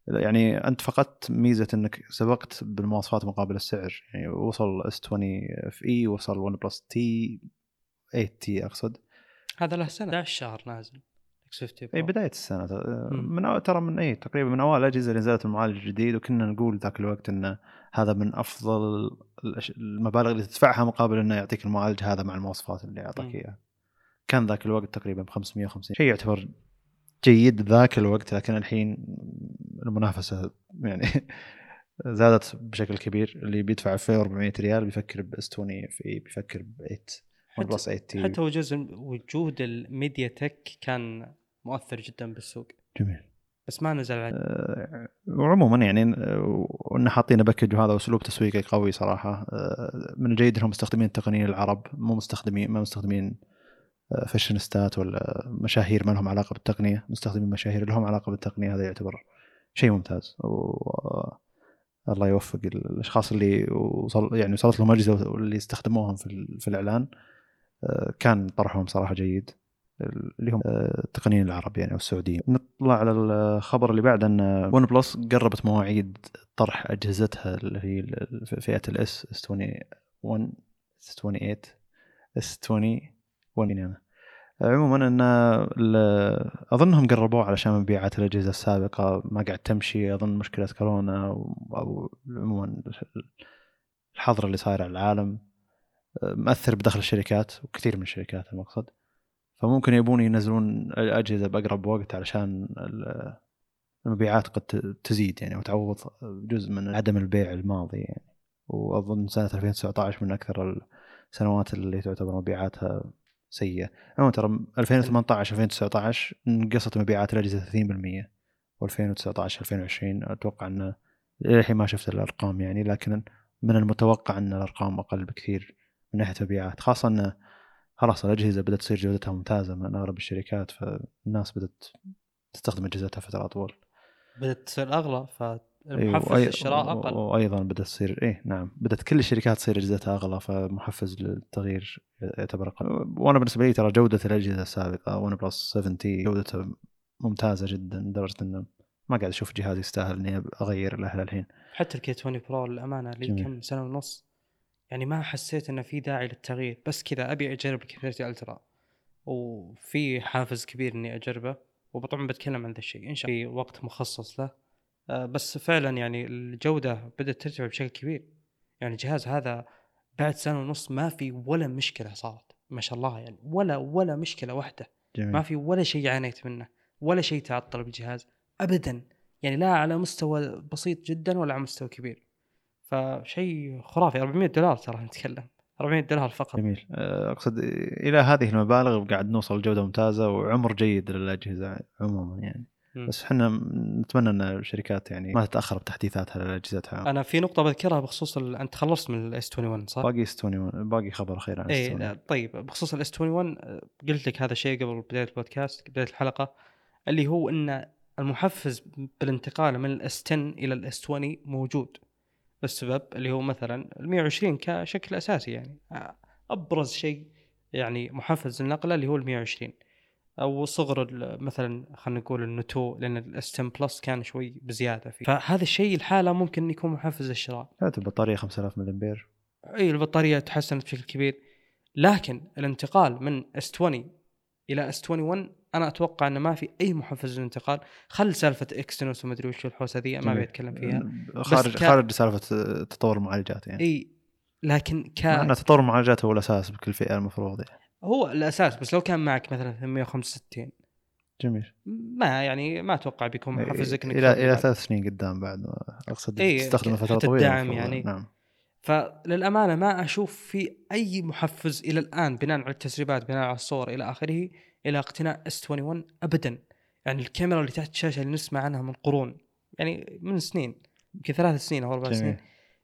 [SPEAKER 2] يعني أنت فقدت ميزة إنك سبقت بالمواصفات مقابل السعر. يعني وصل S20 FE وصل ون بلس T 8T أقصد.
[SPEAKER 1] هذا له سنة 11 شهر نازل
[SPEAKER 2] X50 إي. بداية
[SPEAKER 1] السنة.
[SPEAKER 2] من أول ترى من إي تقريبا من اوائل الأجهزة اللي نزلت المعالج الجديد وكنا نقول ذاك الوقت انه هذا من أفضل المبالغ اللي تدفعها مقابل إنه يعطيك المعالج هذا مع المواصفات اللي. يعطيك إياها. كان ذاك الوقت تقريبا ب 550 شيء يعتبر جيد ذاك الوقت لكن الحين المنافسة يعني زادت بشكل كبير اللي بيدفع 2400 ريال بيفكر بـ S20 FE بيفكر ب 8 ون
[SPEAKER 1] حتى-
[SPEAKER 2] بلس 8T
[SPEAKER 1] حتى وجود وجود الميديا تك كان مؤثر جدا بالسوق.
[SPEAKER 2] جميل.
[SPEAKER 1] بس ما نزل على
[SPEAKER 2] آه، وعموما يعني آه، وان حاطين package وهذا أسلوب تسويقي قوي صراحة. آه، من الجيد إنهم مستخدمين التقنيين العرب مو مستخدمين ما مستخدمين آه، فاشنيستات ولا مشاهير ما لهم علاقة بالتقنية. مستخدمين مشاهير لهم علاقة بالتقنية هذا يعتبر شيء ممتاز. و الله يوفق الأشخاص اللي وصل يعني وصلت لهم أجهزة واللي استخدموهم في, في الإعلان. آه، كان طرحهم صراحة جيد. اللي هم آه، التقنيين العرب يعني أو السعوديين. نطلع على الخبر اللي بعده أن ون بلس قربت مواعيد طرح أجهزتها اللي هي فئة الاس اس 21 اس 28 اس 20 1 أنا عموما أن أظنهم قربوه علشان مبيعات الأجهزة السابقة. ما قاعد تمشي أظن مشكلة كورونا أو, عموما الحظر اللي صاير على العالم. مأثر بدخل الشركات وكثير من الشركات المقصد فممكن يبون ينزلون الأجهزة بأقرب وقت علشان ال- المبيعات قد تزيد يعني وتعوض جزء من عدم البيع الماضي يعني. وأظن سنة 2019 من أكثر السنوات اللي تعتبر مبيعاتها سيئة. عموما ترى 2018 2019 نقصت مبيعات الاجهزه 30% و2019 2020 أتوقع إنه للحين ما شفت الأرقام يعني لكن من المتوقع إن الأرقام أقل بكثير. من ناحية مبيعات خاصة انه خلاص الأجهزة بدأت تصير جودتها ممتازة من أغلب الشركات فالناس بدأت تستخدم أجهزتها فترة أطول.
[SPEAKER 1] بدأت تصير أغلى
[SPEAKER 2] أيوة،
[SPEAKER 1] فالمحفز
[SPEAKER 2] وأي-
[SPEAKER 1] للشراء أقل.
[SPEAKER 2] وأيضا بدأت تصير إيه نعم بدأت كل الشركات تصير أجهزتها أغلى فمحفز للتغيير يعتبر أقل. وأنا بالنسبة لي ترى جودة الأجهزة السابقة ون بلس 7T جودتها ممتازة جدا لدرجة إنه ما قاعد أشوف جهاز يستاهل إني أغير له للحين.
[SPEAKER 1] حتى ال K 20 Pro للأمانة لي. كم سنة ونص. يعني ما حسيت إنه في داعي للتغيير بس كذا أبي أجرب 30 Ultra. وفي حافز كبير إني أجربه وطبعا بتكلم عن ذا الشيء. إن شاء الله في وقت مخصص له. آه، بس فعلا يعني الجودة بدأت ترتفع بشكل كبير. يعني الجهاز هذا بعد سنة ونص ما في ولا مشكلة صارت ما شاء الله يعني ولا ولا مشكلة واحدة.
[SPEAKER 2] جميل.
[SPEAKER 1] ما في ولا شيء عانيت منه ولا شيء تعطل بالجهاز ابدا. يعني لا على مستوى بسيط جدا ولا على مستوى كبير. فشيء خرافي. 400 دولار ترى نتكلم. 400 دولار فقط.
[SPEAKER 2] جميل. أه، أقصد إلى هذه المبالغ قاعد نوصل لجوده ممتازة وعمر جيد للأجهزة عموما يعني.
[SPEAKER 1] مم.
[SPEAKER 2] بس إحنا نتمنى إن الشركات يعني ما تتأخر بتحديثاتها لأجهزتها.
[SPEAKER 1] أنا في نقطة بذكرها بخصوص ال... أنت خلصت من ال S 21 صح؟
[SPEAKER 2] باقي S 21 باقي خبر اخير عن
[SPEAKER 1] S
[SPEAKER 2] 21
[SPEAKER 1] طيب بخصوص ال S 21 آه، قلت لك هذا الشيء قبل بداية البودكاست بداية الحلقة اللي هو إن المحفز بالانتقال من ال S 10 إلى ال S 20 موجود. السبب اللي هو مثلا ال 120 كشكل أساسي يعني. آه، أبرز شيء يعني محفز النقلة اللي هو ال 120 أو صغر مثلا خلينا نقول ال notch لأن ال S 10 Plus كان شوي بزيادة فيه. فهذا الشيء الحالة ممكن يكون محفز للشراء
[SPEAKER 2] كانت البطارية 5000 ملي امبير
[SPEAKER 1] إي البطارية تحسنت بشكل كبير. لكن الانتقال من S 20 إلى S 21 أنا أتوقع إنه ما في أي محفز للانتقال. خل سالفة Exynos ومدري وش الحوسة ذي ما أتكلم فيها.
[SPEAKER 2] خارج
[SPEAKER 1] ك-
[SPEAKER 2] خارج سالفة تطور المعالجات يعني.
[SPEAKER 1] إي لكن ك
[SPEAKER 2] مع إن تطور المعالجات هو الأساس بكل فئة المفروض يعني.
[SPEAKER 1] هو الأساس بس لو كان معك مثلا 865
[SPEAKER 2] جميل.
[SPEAKER 1] ما يعني ما أتوقع بيكون محفز لك إنك
[SPEAKER 2] إلى
[SPEAKER 1] إلى.
[SPEAKER 2] ثلاث سنين قدام بعد أقصد
[SPEAKER 1] إيه،
[SPEAKER 2] تستخدمه
[SPEAKER 1] فترة
[SPEAKER 2] طويلة
[SPEAKER 1] الدعم. يعني.
[SPEAKER 2] نعم.
[SPEAKER 1] فللأمانة ما أشوف في أي محفز إلى الآن بناء على التسريبات بناء على الصور إلى آخره إلى اقتناء S 21 ابدا. يعني الكاميرا اللي تحت الشاشة اللي نسمع عنها من قرون. يعني من سنين. يمكن ثلاث سنين أو
[SPEAKER 2] أربع
[SPEAKER 1] سنين.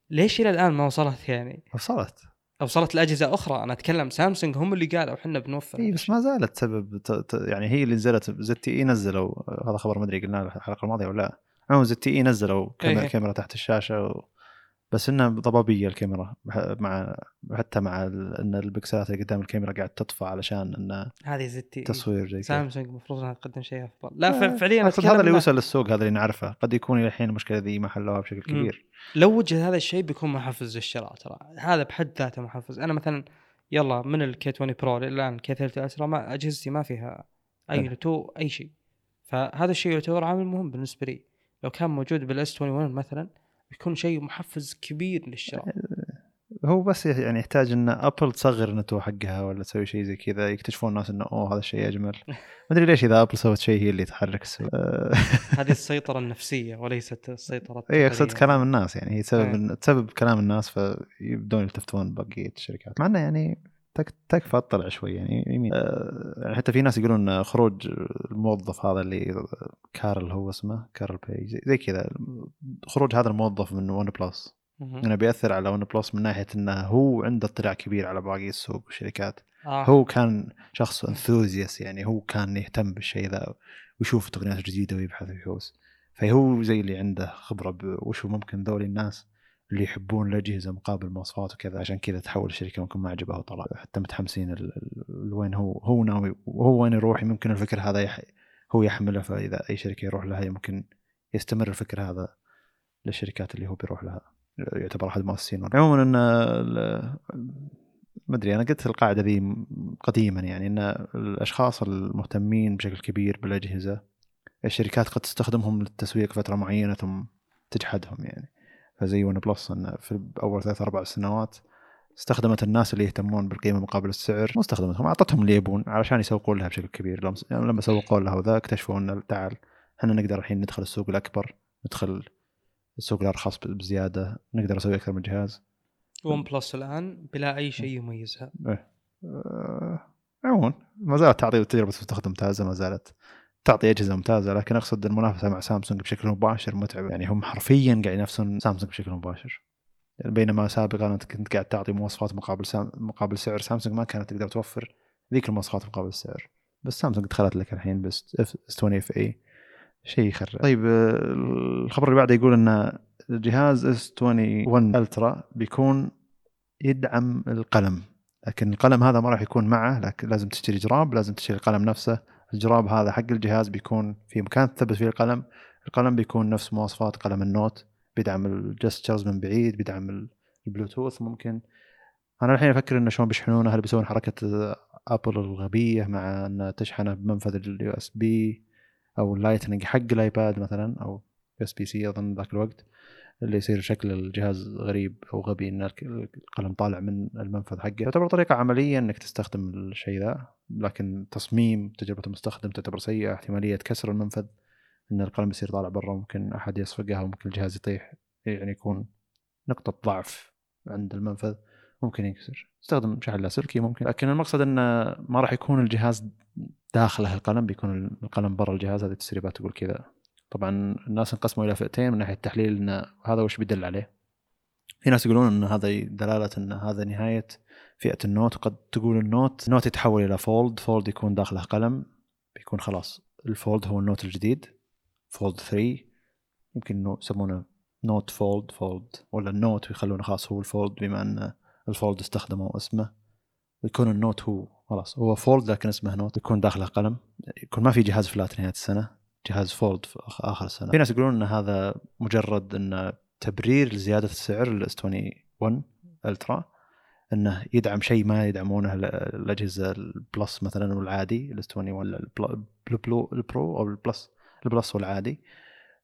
[SPEAKER 1] ليش إلى الآن ما وصلت يعني؟
[SPEAKER 2] وصلت.
[SPEAKER 1] وصلت لأجهزة أخرى. أنا أتكلم سامسونج هم اللي قالوا إحنا بنوفر.
[SPEAKER 2] اي بس. ما زالت سبب ت... ت... يعني هي اللي نزلت. ZTE نزلوا. هذا خبر ما أدري قلنا الحلقة الماضية ولا لا. عموما ZTE نزلوا كاميرا,
[SPEAKER 1] إيه.
[SPEAKER 2] كاميرا تحت الشاشة و... بس إنها ضبابية الكاميرا مع حتى مع. إن البكسلات اللي قدام الكاميرا قاعد تطفى علشان إنه
[SPEAKER 1] هذه زد
[SPEAKER 2] تصوير زي كذا
[SPEAKER 1] سامسونج المفروض إنها تقدم شيء أفضل لا
[SPEAKER 2] آه،
[SPEAKER 1] فعليا
[SPEAKER 2] اقصد هذا اللي
[SPEAKER 1] لا.
[SPEAKER 2] وصل للسوق هذا اللي نعرفه قد يكون إلى الحين المشكلة ذي ما حلوها بشكل
[SPEAKER 1] مم.
[SPEAKER 2] كبير
[SPEAKER 1] لو وجد هذا الشيء بيكون محفز للشراء ترى هذا بحد ذاته محفز أنا مثلا يلا من ال K 20 Pro الآن ال K 30 Ultra ما أجهزتي ما فيها
[SPEAKER 2] أي.
[SPEAKER 1] notch أي شيء فهذا الشيء يعتبر عامل مهم بالنسبة لي لو كان موجود بال S 21 مثلا بيكون شيء محفز كبير للشراء
[SPEAKER 2] هو بس يعني يحتاج إن أبل تصغر ال notch حقها ولا تسوي شيء زي كذا يكتشفون الناس إنه أوه هذا الشيء أجمل ما أدري ليش إذا أبل سوت شيء هي اللي تحرك السوق
[SPEAKER 1] هذه السيطرة النفسية وليست السيطرة
[SPEAKER 2] اي اقصد. كلام الناس يعني هي
[SPEAKER 1] إيه.
[SPEAKER 2] تسبب تسبب كلام الناس فيبدون يلتفتون بقيه الشركات مع إنه يعني تكفى اطلع شوي يعني يمين. آه، يعني حتى في ناس يقولون خروج الموظف هذا اللي كارل هو اسمه كارل باي زي- كذا. خروج هذا الموظف من
[SPEAKER 1] OnePlus.
[SPEAKER 2] انه بيأثر على OnePlus من ناحية إنه هو عنده اطلاع كبير على باقي السوق والشركات.
[SPEAKER 1] آه.
[SPEAKER 2] هو كان شخص enthusiast يعني هو كان يهتم بالشيء ذا ويشوف التقنيات الجديده ويبحث ويحوس. فهو زي اللي عنده خبرة بوش هو ممكن ذول الناس اللي يحبون الاجهزه مقابل مواصفات وكذا عشان كذا تحول الشركة ممكن ما عجبها وطلع. حتى متحمسين ال- ال- وين هو هو ناوي وهو وين يروح ممكن الفكر هذا يح هو يحمله. فإذا أي شركة يروح لها ممكن يستمر الفكر هذا للشركات اللي هو بيروح لها. يعتبر أحد المؤسسين. عموما إن ما أدري أنا قلت القاعدة ذي قديما يعني إن الأشخاص المهتمين بشكل كبير بالأجهزة الشركات قد تستخدمهم للتسويق فترة معينة ثم تجحدهم يعني. فزي OnePlus في أول ثلاث أربع سنوات استخدمت الناس اللي يهتمون بالقيمة مقابل السعر. مو استخدمتهم أعطتهم اللي يبون علشان يسوقون لها بشكل كبير. لما لما سوقوا لها وذا اكتشفوا إن تعال إحنا نقدر الحين ندخل السوق الأكبر ندخل السوق الأرخص بزيادة نقدر نسوي أكثر من جهاز.
[SPEAKER 1] OnePlus الآن بلا أي شيء يميزها.
[SPEAKER 2] إيه. آه، عموما ما زالت تعطي تجربة مستخدم ممتازه ما زالت تعطي أجهزة ممتازة لكن أقصد المنافسة مع سامسونج بشكل مباشر متعبه يعني هم حرفيا قاعد ينافسون سامسونج بشكل مباشر. يعني بينما سابقا أنت كنت قاعد تعطي مواصفات مقابل سام... مقابل سعر. سامسونج ما كانت تقدر توفر ذيك المواصفات مقابل السعر. بس سامسونج دخلت لك الحين بس S 20 FE شيء يخرع طيب الخبر اللي بعده يقول إن جهاز S 21 Ultra بيكون يدعم القلم. لكن القلم هذا ما راح يكون معه لكن لازم تشتري جراب لازم تشتري القلم نفسه. الجراب هذا حق الجهاز بيكون في مكان تثبت فيه القلم. القلم بيكون نفس مواصفات قلم ال Note بيدعم ال gestures من بعيد بيدعم البلوتوث ممكن. أنا الحين أفكر إنه شلون بيشحنونه هل بيسوون حركة ابل الغبية مع ان تشحنه بمنفذ ال USB أو ال Lightning حق الايباد مثلا أو USB C أظن ذاك الوقت. اللي يصير شكل الجهاز غريب أو غبي إن القلم طالع من المنفذ حقه. تعتبر طريقة عملية إنك تستخدم الشيء ذا لكن تصميم تجربة المستخدم تعتبر سيئة احتمالية كسر المنفذ إن القلم يصير طالع برا ممكن أحد يصفقها وممكن الجهاز يطيح يعني يكون نقطة ضعف عند المنفذ ممكن ينكسر. استخدم شحن لاسلكي ممكن. لكن المقصد إنه ما راح يكون الجهاز داخله القلم بيكون القلم برا الجهاز هذه التسريبات تقول كذا. طبعا الناس انقسموا إلى فئتين من ناحية التحليل إن هذا وش بيدل عليه. في ناس يقولون إن هذا دلالة إن هذا نهاية فئة ال Note وقد تقول ال Note ال Note يتحول إلى Fold Fold يكون داخله قلم بيكون خلاص ال Fold هو ال Note الجديد Fold 3 يمكن يسمونه Note Fold Fold ولا ال Note ويخلونه خاص هو ال Fold بما إن ال Fold استخدموا اسمه. يكون ال Note هو خلاص هو Fold لكن اسمه Note يكون داخله قلم يكون ما في جهاز flat نهاية السنة. جهاز Fold في آخر السنة في ناس يقولون إن هذا مجرد انه تبرير لزيادة السعر لل S 21 Ultra إنه يدعم شيء ما يدعمونه الأجهزة البلس مثلا والعادي الاس 21 ولا البلو البرو أو البلس ال Plus والعادي.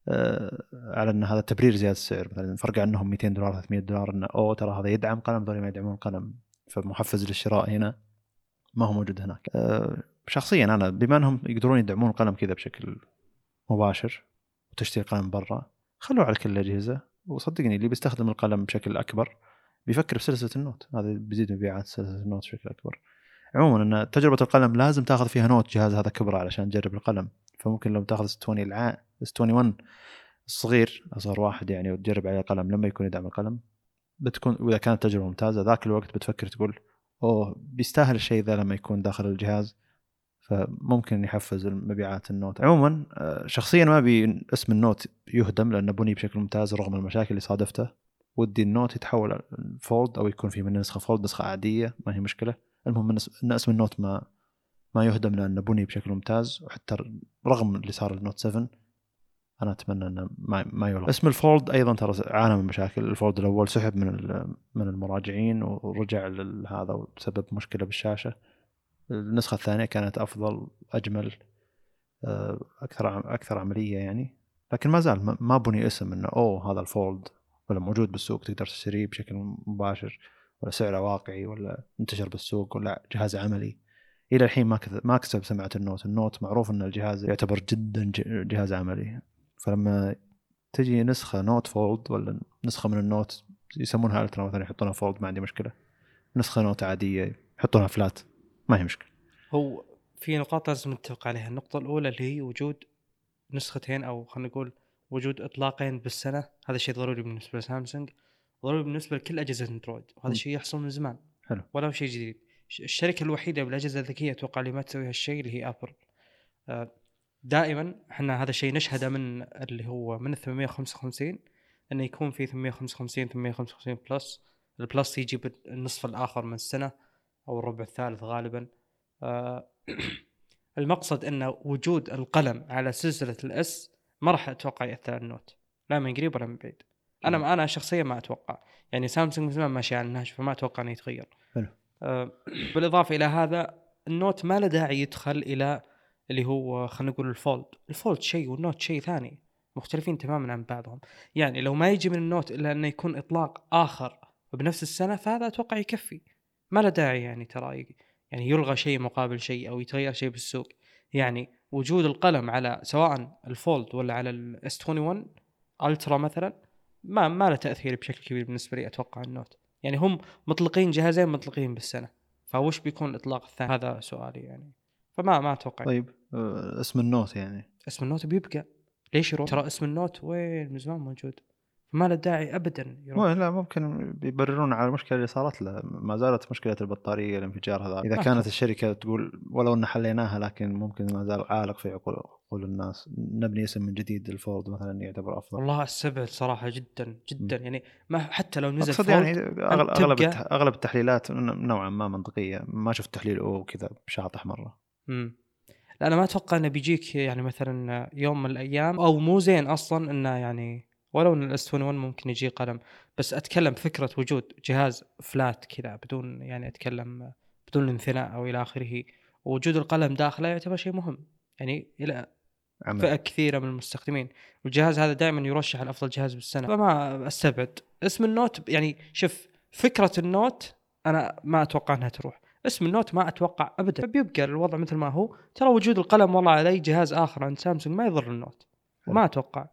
[SPEAKER 2] آه على إن هذا تبرير زيادة السعر. مثلا فرق عنهم 200 دولار 300 دولار إنه أوه ترى هذا يدعم قلم ذولي ما يدعمون قلم. فمحفز للشراء هنا ما هو موجود هناك. آه شخصيا أنا بما إنهم يقدرون يدعمون القلم كذا بشكل مباشر وتشتري قلم برا. خلوه على كل الاجهزه وصدقني اللي بيستخدم القلم بشكل أكبر بيفكر بسلسلة ال Note. هذا بيزيد مبيعات سلسلة ال Note بشكل أكبر. عموما إن تجربة القلم لازم تاخذ فيها Note جهاز هذا كبره علشان تجرب القلم. فممكن لو تاخذ 20 ال S 21 الصغير أصغر واحد يعني وتجرب عليه القلم لما يكون يدعم القلم. بتكون وإذا كانت تجربة ممتازة ذاك الوقت بتفكر تقول أوه بيستاهل الشيء ذا لما يكون داخل الجهاز. فممكن يحفز مبيعات ال Note. عموما آه، شخصيا ما أبي اسم ال Note يهدم لأنه بني بشكل ممتاز رغم المشاكل اللي صادفته. ودي ال Note يتحول Fold أو يكون في منه نسخة Fold نسخة عادية ما هي مشكلة. المهم إن اسم ال Note ما ما يهدم لأنه بني بشكل ممتاز. وحتى رغم اللي صار ال Note 7 أنا أتمنى إنه ما ما يلغى اسم ال Fold أيضا ترى عانى من مشاكل. ال Fold الأول سحب من من المراجعين ورجع لهذا وسبب مشكلة بالشاشة. النسخة الثانية كانت أفضل أجمل آه، أكثر أكثر عملية يعني. لكن ما زال ما بني اسم إنه أوه هذا ال Fold ولا موجود بالسوق تقدر تشتريه بشكل مباشر ولا سعره واقعي ولا منتشر بالسوق ولا جهاز عملي. إلى الحين ما ما كسب سمعة ال Note. ال Note معروف إن الجهاز يعتبر جدا جهاز عملي. فلما تجي نسخة Note Fold ولا نسخة من ال Note يسمونها Ultra مثلا يحطونها Fold ما عندي مشكلة. نسخة Note عادية يحطونها flat. ما هي مشكلة.
[SPEAKER 1] هو في نقاط لازم نتفق عليها. النقطة الأولى اللي هي وجود نسختين أو خلينا نقول وجود إطلاقين بالسنة هذا شيء ضروري بالنسبة لسامسونج. ضروري بالنسبة لكل أجهزة أندرويد وهذا الشيء يحصل من زمان.
[SPEAKER 2] حلو.
[SPEAKER 1] ولا هو شيء جديد. الشركة الوحيدة بالأجهزة الذكية أتوقع اللي ما تسوي هالشيء اللي هي أبل. آه، دائما إحنا هذا الشيء نشهده من اللي هو من 855 إنه يكون في 855 855 Plus. ال Plus يجي بالنصف الآخر من السنة. أو الربع الثالث غالبا. آه، المقصد إن وجود القلم على سلسلة ال S ما راح أتوقع يأثر على ال Note لا من قريب ولا من بعيد. أنا أنا شخصيا ما أتوقع. يعني سامسونج من زمان ماشي على النهج فما أتوقع إنه يتغير.
[SPEAKER 2] حلو.
[SPEAKER 1] آه، بالإضافة إلى هذا ال Note ما له داعي يدخل إلى اللي هو خلينا نقول ال Fold. ال Fold شيء وال Note شيء ثاني مختلفين تماما عن بعضهم. يعني لو ما يجي من ال Note إلا إنه يكون إطلاق آخر بنفس السنة فهذا أتوقع يكفي. ما له داعي يعني ترى يعني يلغى شيء مقابل شيء أو يتغير شيء بالسوق. يعني وجود القلم على سواء ال Fold ولا على ال S 21 Ultra مثلا ما ما له تأثير بشكل كبير بالنسبة لي أتوقع ال Note. يعني هم مطلقين جهازين مطلقين بالسنة. فوش بيكون الاطلاق الثاني؟ هذا سؤالي يعني. فما ما أتوقع.
[SPEAKER 2] طيب آه، اسم ال Note يعني.
[SPEAKER 1] اسم ال Note بيبقى. ليش يروح؟ ترى اسم ال Note وين؟ من زمان موجود. ما له داعي ابدا
[SPEAKER 2] يروح. لا ممكن يبررون على المشكلة اللي صارت له. ما زالت مشكلة البطارية الانفجار هذا. إذا كانت الشركة تقول ولو إن حليناها لكن ممكن ما زال عالق في عقول عقول الناس. نبني اسم من جديد ال Fold مثلا يعتبر أفضل.
[SPEAKER 1] والله استبعد صراحة جدا جدا. م. يعني ما حتى لو نزل
[SPEAKER 2] Fold يعني أغلب أغلب, التحليلات نوعا ما منطقية. ما شفت تحليل أو كذا شاطح مرة.
[SPEAKER 1] امم لا أنا ما أتوقع إنه بيجيك يعني مثلا يوم من الأيام أو مو زين أصلا إنه يعني ولو إن ال S 21 ممكن يجي قلم. بس أتكلم فكرة وجود جهاز flat كذا بدون يعني أتكلم بدون انثناء أو إلى آخره. ووجود القلم داخله يعتبر شيء مهم. يعني إلى عمل. فئة كثيرة من المستخدمين. والجهاز هذا دائما يرشح الافضل جهاز بالسنة. فما أستبعد. اسم ال Note يعني شوف فكرة ال Note أنا ما أتوقع إنها تروح. اسم ال Note ما أتوقع ابدا. بيبقى الوضع مثل ما هو. ترى وجود القلم والله على اي جهاز آخر عند سامسونج ما يضر ال Note. ما أتوقع.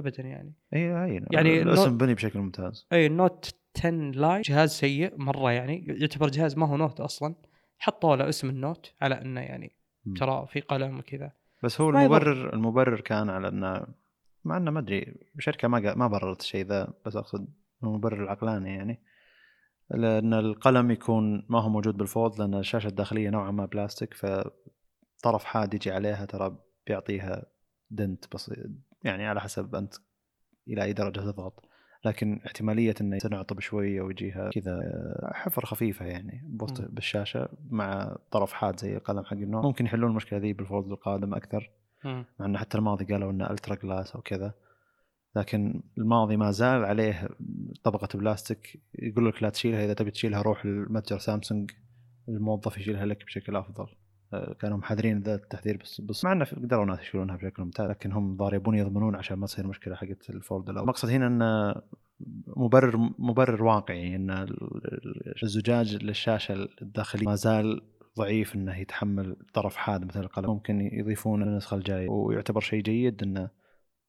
[SPEAKER 1] ابدا يعني.
[SPEAKER 2] أي اي يعني الاسم بني بشكل ممتاز.
[SPEAKER 1] اي ال Note 10 Lite جهاز سيء مرة يعني يعتبر جهاز ما هو Note أصلا. حطوا له اسم ال Note على إنه يعني ترى في قلم وكذا.
[SPEAKER 2] بس هو المبرر المبرر كان على إنه مع إنه ما أدري الشركة ما ما بررت الشيء ذا بس أقصد المبرر العقلاني يعني. لأن القلم يكون ما هو موجود بال Fold لأن الشاشة الداخلية نوعا ما بلاستيك فطرف حاد يجي عليها ترى بيعطيها dent بسيط يعني على حسب أنت إلى أي درجة تضغط. لكن احتمالية إنه تنعطب شوي أو يجيها كذا حفر خفيفة يعني بوسط بالشاشة مع طرف حاد زي القلم حق ال Note. ممكن يحلون المشكلة ذي بال Fold القادم أكثر. مع انه حتى الماضي قالوا إنه ultra glass أو كذا. لكن الماضي ما زال عليه طبقة بلاستيك يقول لك لا تشيلها إذا تبي تشيلها روح لمتجر سامسونج الموظف يشيلها لك بشكل أفضل. آه، كانوا محذرين ذا التحذير بس بس مع إنه قدروا ناس يشيلونها بشكل ممتاز لكن هم ظاهر يبون يضمنون عشان ما تصير مشكلة حقت ال Fold الأول. المقصد هنا إنه مبرر مبرر واقعي إن الزجاج للشاشة الداخلية ما زال ضعيف إنه يتحمل طرف حاد مثل القلم. ممكن يضيفون النسخة الجاية ويعتبر شيء جيد انه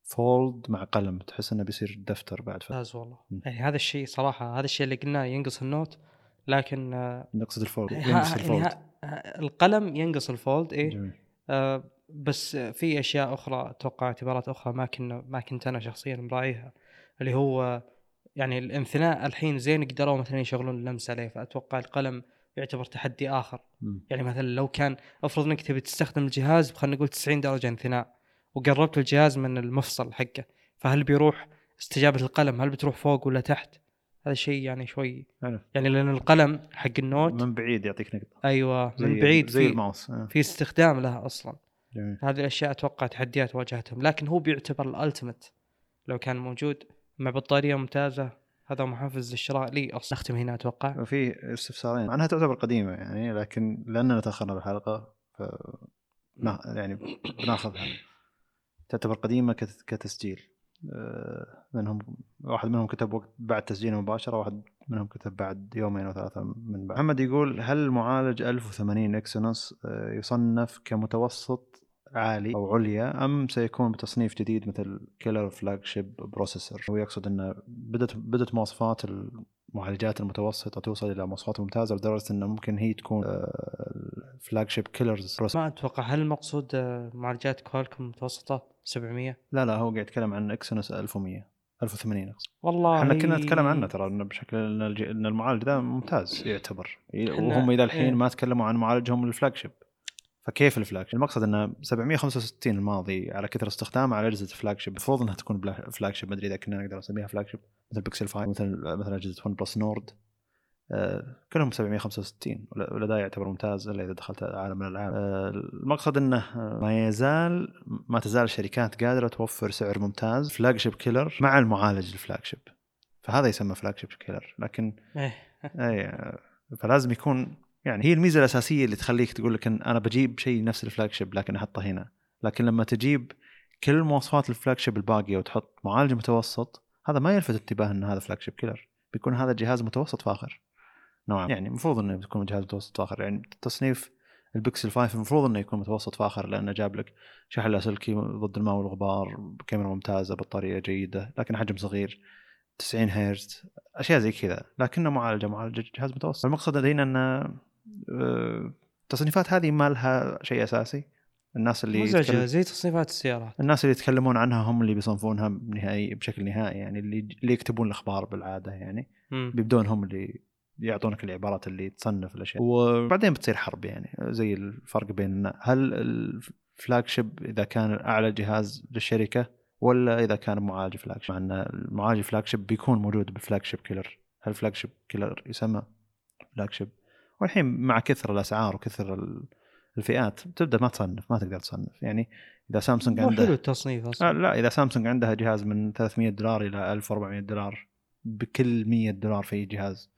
[SPEAKER 2] Fold مع قلم تحس إنه بيصير دفتر بعد
[SPEAKER 1] فتره ممتاز والله. يعني هذا الشيء صراحة هذا الشيء اللي قلناه ينقص ال Note
[SPEAKER 2] لكن نقصد ال Fold ينقص
[SPEAKER 1] ال Fold. يعني القلم ينقص ال Fold إيه؟ آه بس في أشياء أخرى أتوقع اعتبارات أخرى ما كنا ما كنت أنا شخصيا مراعيها اللي هو يعني الانثناء الحين زين قدروا مثلا يشغلون اللمس عليه فأتوقع القلم يعتبر تحدي آخر. م. يعني مثلا لو كان افرض إنك تبي تستخدم الجهاز خلينا نقول 90 درجة انثناء وقربت الجهاز من المفصل حقه فهل بيروح استجابة القلم؟ هل بتروح فوق ولا تحت؟ هذا شيء يعني شوي حلو. يعني لأن القلم حق ال Note
[SPEAKER 2] من بعيد يعطيك نقطة.
[SPEAKER 1] أيوه من بعيد
[SPEAKER 2] زي الماوس.
[SPEAKER 1] آه. في استخدام لها أصلا. جميل. هذه الأشياء أتوقع تحديات واجهتهم لكن هو بيعتبر ال ultimate لو كان موجود. مع بطارية ممتازة. هذا محفز للشراء لي أصلا. نختم هنا أتوقع.
[SPEAKER 2] وفي استفسارين. مع انها تعتبر قديمة يعني لكن لأننا تأخرنا بالحلقة ف يعني بناخذها. تعتبر قديمة كتسجيل. منهم واحد منهم كتب وقت بعد تسجيله مباشرة واحد منهم كتب بعد يومين أو ثلاثة من بعد. محمد يقول هل معالج 1080 اكسينوس آه، يصنف كمتوسط عالي أو عليا أم سيكون بتصنيف جديد مثل killer flagship processor؟ هو يقصد انه بدت بدت مواصفات المعالجات المتوسطة توصل إلى مواصفات ممتازة لدرجة انه ممكن هي تكون flagship killers
[SPEAKER 1] ما أتوقع هل المقصود آه، معالجات Qualcomm متوسطة؟ 700
[SPEAKER 2] لا لا هو قاعد يتكلم عن Exynos 1100 1080 أقصد.
[SPEAKER 1] والله
[SPEAKER 2] إحنا كنا نتكلم عنه ترى انه بشكل إن المعالج ذا ممتاز يعتبر. وهم إلى الحين إيه. ما تكلموا عن معالجهم ال flagship فكيف ال flagship؟ المقصد إنه 765 الماضي على كثر استخدامه على أجهزة flagship المفروض إنها تكون flagship ما أدري إذا كنا نقدر نسميها flagship مثل بيكسل 5 مثل مثل أجهزة OnePlus Nord كلهم 765 ولا يعتبر ممتاز إلا إذا دخلت عالم الألعاب. آه، المقصد إنه آه، ما يزال ما تزال الشركات قادرة توفر سعر ممتاز flagship killer مع المعالج ال flagship فهذا يسمى flagship killer لكن اي فلازم يكون يعني هي الميزة الأساسية اللي تخليك تقول لك إن أنا بجيب شيء نفس ال flagship لكن أحطه هنا. لكن لما تجيب كل مواصفات ال flagship الباقية وتحط معالج متوسط هذا ما يلفت انتباه إن هذا flagship killer بيكون هذا جهاز متوسط فاخر. نوعا يعني المفروض إنه يكون جهاز متوسط فاخر يعني تصنيف البكسل 5 المفروض إنه يكون متوسط فاخر لأنه جاب لك شحن لاسلكي ضد الماء والغبار كاميرا ممتازة بطارية جيدة لكن حجم صغير 90 هرتز أشياء زي كذا لكنه معالجة معالجة جهاز متوسط. المقصد لدينا ان آه، التصنيفات هذه ما لها شيء أساسي. الناس اللي
[SPEAKER 1] مزعجه
[SPEAKER 2] يتكلم-
[SPEAKER 1] زي تصنيفات السيارات.
[SPEAKER 2] الناس اللي يتكلمون عنها هم اللي بيصنفونها بنهائي بشكل نهائي يعني اللي اللي يكتبون الأخبار بالعادة يعني. بيبدون هم اللي يعطونك العبارات اللي تصنف الأشياء. وبعدين بتصير حرب يعني زي الفرق بين هل الفلاج شيب إذا كان أعلى جهاز للشركة ولا إذا كان معالج flagship؟ مع إن المعالج flagship بيكون موجود بال flagship killer. هل flagship killer يسمى flagship؟ والحين مع كثر الأسعار وكثر ال- الفئات تبدأ ما تصنف ما تقدر تصنف. يعني إذا سامسونج
[SPEAKER 1] مو
[SPEAKER 2] عنده
[SPEAKER 1] حلو التصنيف
[SPEAKER 2] آه
[SPEAKER 1] أصلا
[SPEAKER 2] لا إذا سامسونج عندها جهاز من 300 دولار إلى 1400 دولار بكل 100 دولار في جهاز.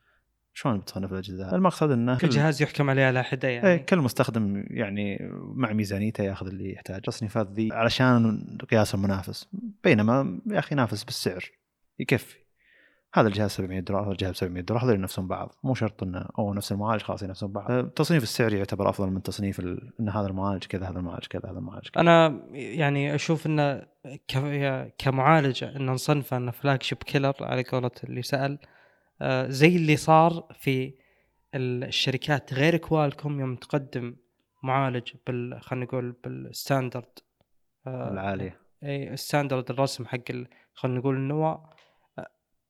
[SPEAKER 2] شلون بتصنف الاجهزه؟ المقصد إنه
[SPEAKER 1] كل جهاز يحكم عليه على
[SPEAKER 2] حدة
[SPEAKER 1] يعني.
[SPEAKER 2] كل مستخدم يعني مع ميزانيته ياخذ اللي يحتاج التصنيفات ذي علشان قياس المنافس. بينما يا أخي نافس بالسعر. يكفي. هذا الجهاز 700 دولار هذا الجهاز 700 دولار هذول ينافسون بعض. مو شرط إنه أو نفس المعالج خلاص ينافسون بعض. آه، تصنيف السعر يعتبر أفضل من تصنيف ال... إن هذا المعالج كذا هذا المعالج كذا هذا المعالج كذا.
[SPEAKER 1] أنا يعني أشوف انه ك- كمعالج إن نصنفه انه فلاج شيب كيلر على قولة اللي سأل زي اللي صار في الشركات غير Qualcomm يوم تقدم معالج بال خلينا نقول بال standard آه،
[SPEAKER 2] العالية.
[SPEAKER 1] إي standard الرسم حق خلينا نقول النواة آه،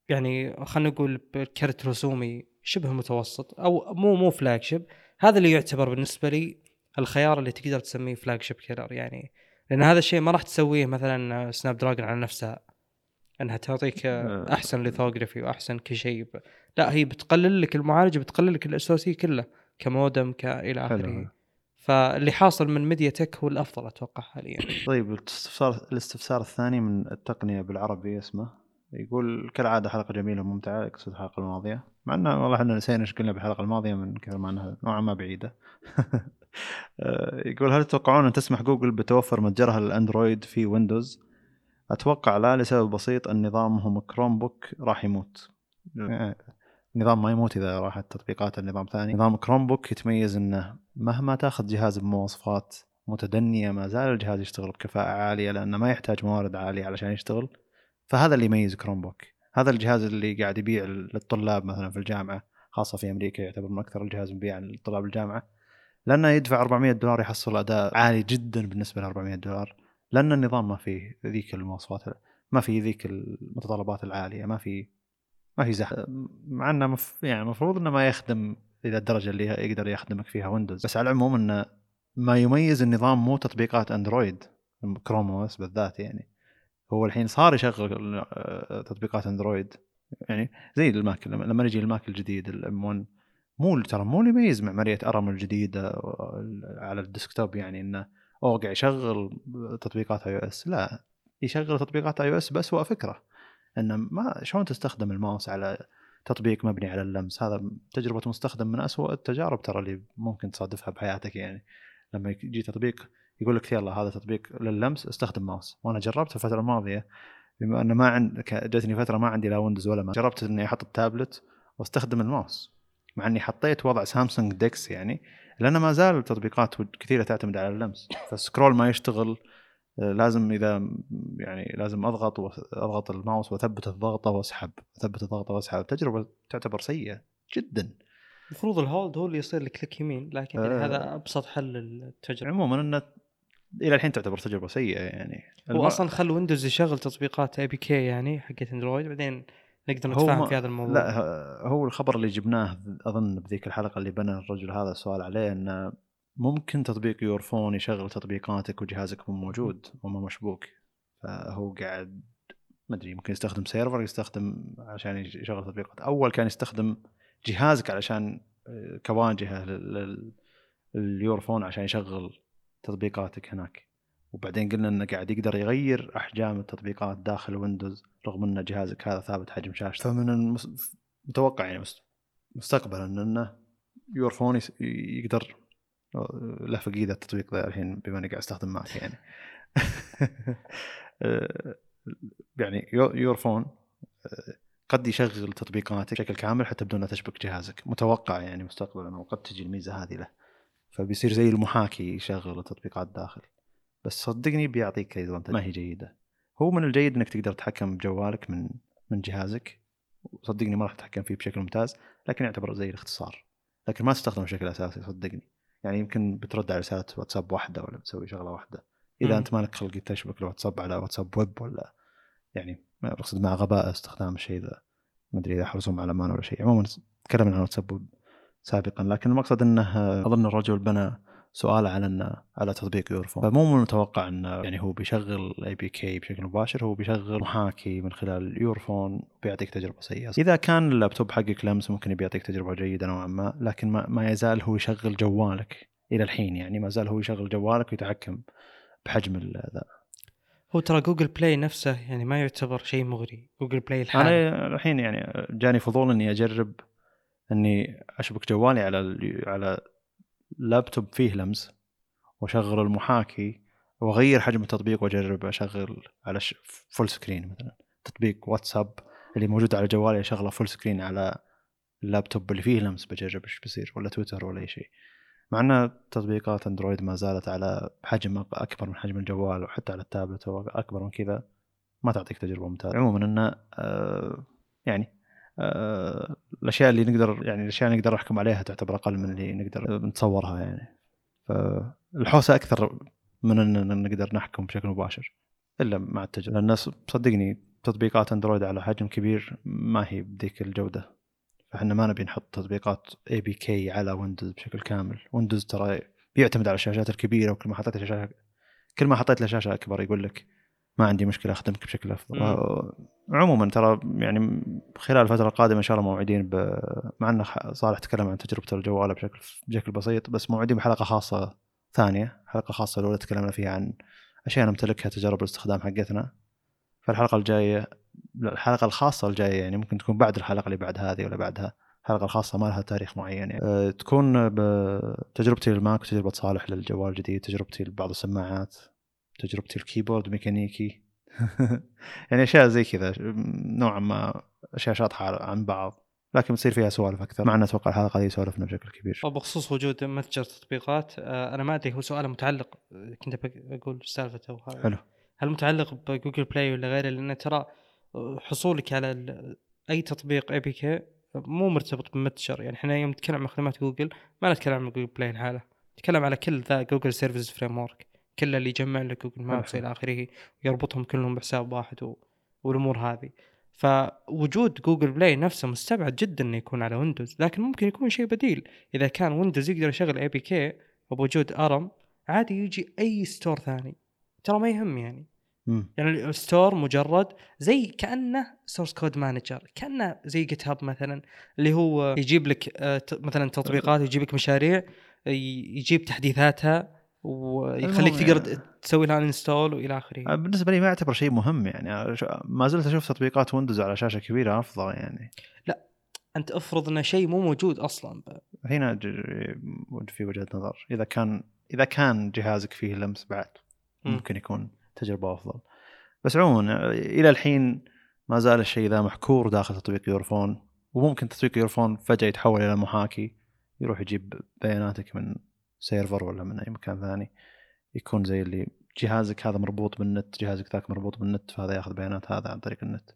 [SPEAKER 1] يعني خلينا نقول بكرت رسومي شبه متوسط أو مو مو flagship هذا اللي يعتبر بالنسبة لي الخيار اللي تقدر تسميه flagship killer يعني لأن هذا الشيء ما راح تسويه مثلا Snapdragon على نفسها. انها تعطيك آه،. احسن lithography واحسن كل شيء ب- لا هي بتقلل لك المعالج بتقلل لك ال SoC كله كمودم
[SPEAKER 2] كإلى
[SPEAKER 1] آخره فاللي حاصل من MediaTek هو الأفضل أتوقع حاليا
[SPEAKER 2] طيب الاستفسار الاستفسار الثاني من التقنية بالعربي اسمه يقول كالعادة حلقة جميلة وممتعة يقصد الحلقة الماضية مع إنه والله إحنا نسينا إيش قلنا بالحلقة الماضية من كثر ما انها نوعا ما بعيدة آه، يقول هل تتوقعون أن تسمح جوجل بتوفر متجرها للأندرويد في ويندوز؟ أتوقع لا لسبب بسيط ان نظامهم Chromebook راح يموت. آه، النظام ما يموت إذا راحت تطبيقات النظام ثاني. نظام Chromebook يتميز إنه مهما تأخذ جهاز بمواصفات متدنية ما زال الجهاز يشتغل بكفاءة عالية لأنه ما يحتاج موارد عالية علشان يشتغل. فهذا اللي يميز Chromebook هذا الجهاز اللي قاعد يبيع للطلاب مثلا في الجامعة خاصة في أمريكا يعتبر من أكثر الجهاز مبيعا لطلاب الجامعة لأنه يدفع 400 دولار يحصل أداء عالي جدا بالنسبة ل 400 دولار. لأن النظام ما فيه ذيك المواصفات ما في ذيك المتطلبات العالية ما في ما في زحمة مع إنه مف... يعني المفروض إنه ما يخدم إلى الدرجة اللي يقدر يخدمك فيها ويندوز بس على العموم إنه ما يميز النظام مو تطبيقات اندرويد Chrome OS بالذات يعني. هو الحين صار يشغل آه، تطبيقات اندرويد يعني زي ال Mac لما يجي ال Mac الجديد ال M1 مو ترى مو اللي يميز معمارية ARM الجديدة على ال desktop يعني إنه أوه قاعد يشغل تطبيقات iOS لا يشغل تطبيقات iOS باسوء فكرة إنه ما شلون تستخدم الماوس على تطبيق مبني على اللمس؟ هذا تجربة مستخدم من أسوأ التجارب ترى اللي ممكن تصادفها بحياتك يعني. لما يجي تطبيق يقول لك يلا هذا تطبيق لللمس استخدم ماوس. وأنا جربت الفترة الماضية بما إنه ما عند جاتني فترة ما عندي لا ويندوز ولا ما جربت إني أحط التابلت وأستخدم الماوس مع إني حطيت وضع سامسونج ديكس يعني. لأن ما زال التطبيقات كثيرة تعتمد على اللمس. فال scroll ما يشتغل آه، لازم إذا يعني لازم أضغط أضغط الماوس وأثبت الضغطه وأسحب أثبت الضغطه وأسحب. تجربة تعتبر سيئة جدا.
[SPEAKER 1] المفروض ال hold هو اللي يصير لك click يمين لكن يعني
[SPEAKER 2] آه.
[SPEAKER 1] هذا أبسط حل للتجربة.
[SPEAKER 2] عموما انه إلى الحين تعتبر تجربة سيئة يعني.
[SPEAKER 1] هو أصلا خل ويندوز يشغل تطبيقات APK يعني حقت اندرويد بعدين نقدر نتفاهم
[SPEAKER 2] ما-
[SPEAKER 1] في هذا الموضوع.
[SPEAKER 2] لا هو الخبر اللي جبناه أظن بذيك الحلقة اللي بنى الرجل هذا السؤال عليه إنه ممكن تطبيق يور فون يشغل تطبيقاتك وجهازك مو موجود وما مشبوك. فهو قاعد ما أدري ممكن يستخدم سيرفر يستخدم عشان يش- يشغل تطبيقات. أول كان يستخدم جهازك علشان آه، كواجهه لل- لل- اليور فون عشان يشغل تطبيقاتك هناك. وبعدين قلنا إنه قاعد يقدر يغير أحجام التطبيقات داخل ويندوز رغم إن جهازك هذا ثابت حجم شاشته فمن المس- متوقع يعني مس- مستقبلا إنه يورفون يس- يقدر له فقيدة التطبيق ذا الحين بما إني قاعد أستخدم ماك يعني. آه، يعني يو- يورفون آه، قد يشغل تطبيقاتك بشكل كامل حتى بدون لا تشبك جهازك. متوقع يعني مستقبلا وقد تجي الميزة هذه له. فبيصير زي المحاكي يشغل التطبيقات داخل. بس صدقني بيعطيك أيضا ما هي جيدة. هو من الجيد إنك تقدر تتحكم بجوالك من من جهازك. صدقني ما راح تتحكم فيه بشكل ممتاز لكن يعتبر زي الاختصار. لكن ما تستخدمه بشكل أساسي صدقني. يعني يمكن بترد على رسالة واتساب واحدة ولا بتسوي شغلة واحدة. إذا
[SPEAKER 1] مم.
[SPEAKER 2] أنت مالك خلق تشبك الواتساب على واتساب ويب ولا يعني ما أقصد مع غباء استخدام الشيء ذا. ما أدري إذا حرصهم على أمان ولا شيء. عموما تكلمنا عن واتساب ويب سابقا لكن المقصد إنه أظن الرجل بنى سؤال على انه على تطبيق يورفون فمو من المتوقع انه يعني هو بيشغل APK بشكل مباشر هو بيشغل محاكي من خلال يورفون بيعطيك تجربة سيئة. إذا كان اللابتوب حقك لمس ممكن بيعطيك تجربة جيدة نوعا ما لكن ما, ما يزال هو يشغل جوالك إلى الحين يعني ما زال هو يشغل جوالك ويتحكم بحجم ال- ذا.
[SPEAKER 1] هو ترى جوجل بلاي نفسه يعني ما يعتبر شيء مغري. جوجل بلاي الحالي.
[SPEAKER 2] أنا الحين يعني جاني فضول إني أجرب إني أشبك جوالي على ال- على لابتوب فيه لمس وأشغل المحاكي وأغير حجم التطبيق وأجرب أشغل على. full screen مثلا تطبيق واتساب اللي موجود على جوالي أشغله full screen على اللابتوب اللي فيه لمس بجرب إيش بيصير ولا تويتر ولا أي شيء مع إن تطبيقات أندرويد ما زالت على حجم أكبر من حجم الجوال وحتى على التابلت اكبر من كذا ما تعطيك تجربة ممتازة عموما انه آه يعني الأشياء اللي نقدر يعني الأشياء اللي نقدر نحكم عليها تعتبر أقل من اللي نقدر نتصورها يعني. فالحوسة أكثر من إن نقدر نحكم بشكل مباشر إلا مع التجربة. الناس صدقني تطبيقات أندرويد على حجم كبير ما هي بذيك الجودة. فإحنا ما نبي نحط تطبيقات APK على ويندوز بشكل كامل. ويندوز ترى بيعتمد على الشاشات الكبيرة وكل ما حطيت شاشه كل ما حطيت له شاشة أكبر يقول لك ما عندي مشكلة أخدمك بشكل
[SPEAKER 1] أفضل.
[SPEAKER 2] آه، عموما ترى يعني خلال الفترة القادمة إن شاء الله موعدين ب... مع إن صالح تكلم عن تجربة الجوال بشكل بشكل بسيط بس موعدين بحلقة خاصة ثانية حلقة خاصة الأولى تكلمنا فيها عن أشياء نمتلكها تجارب الاستخدام حقتنا فالحلقة الجاية الحلقة الخاصة الجاية يعني ممكن تكون بعد الحلقة اللي بعد هذه ولا بعدها الحلقة الخاصة ما لها تاريخ معين يعني. أه تكون بتجربتي للماك وتجربه صالح للجوال الجديد تجربتي لبعض السماعات تجربتي ال keyboard ميكانيكي. يعني أشياء زي كذا نوعا ما أشياء شاطحة عن بعض لكن بتصير فيها سوالف أكثر. مع أن أتوقع الحلقة هذه سولفنا بشكل كبير.
[SPEAKER 1] وبخصوص وجود متجر تطبيقات آه، أنا ما أدري هو سؤال متعلق كنت بقول سالفته هذا.
[SPEAKER 2] حلو.
[SPEAKER 1] هل متعلق بجوجل بلاي ولا غيره؟ لأن ترى حصولك على أي تطبيق APK مو مرتبط بمتجر يعني إحنا يوم نتكلم عن خدمات جوجل ما نتكلم عن جوجل بلاي لحاله نتكلم على كل ذا Google Services Framework. كل اللي يجمع لك Google
[SPEAKER 2] Maps.
[SPEAKER 1] إلى آخره ويربطهم كلهم بحساب واحد و... والأمور هذه. فوجود جوجل بلاي نفسه مستبعد جدا إنه يكون على ويندوز لكن ممكن يكون شيء بديل. إذا كان ويندوز يقدر يشغل APK وبوجود ARM عادي يجي أي store ثاني. ترى ما يهم يعني.
[SPEAKER 2] مم.
[SPEAKER 1] يعني ال store مجرد زي كأنه source code manager كأنه زي GitHub مثلا اللي هو يجيب لك آه، مثلا تطبيقات يجيب لك مشاريع يجيب تحديثاتها. ويخليك تقدر
[SPEAKER 2] يعني-
[SPEAKER 1] تسوي لها install وإلى آخره.
[SPEAKER 2] بالنسبة لي ما يعتبر شيء مهم يعني. ما زلت أشوف تطبيقات ويندوز على شاشة كبيرة أفضل يعني.
[SPEAKER 1] أنت افرض إنه شيء مو موجود أصلا.
[SPEAKER 2] هنا في وجهة نظر. إذا كان إذا كان جهازك فيه لمس بعد
[SPEAKER 1] مم.
[SPEAKER 2] ممكن يكون تجربة أفضل. بس عموما إلى الحين ما زال الشيء ذا محكور داخل تطبيق يورفون وممكن تطبيق يورفون فجأة يتحول إلى محاكي يروح يجيب بياناتك من سيرفر ولا من أي مكان ثاني يكون زي اللي جهازك هذا مربوط بالنت جهازك ذاك مربوط بالنت فهذا ياخذ بيانات هذا عن طريق النت.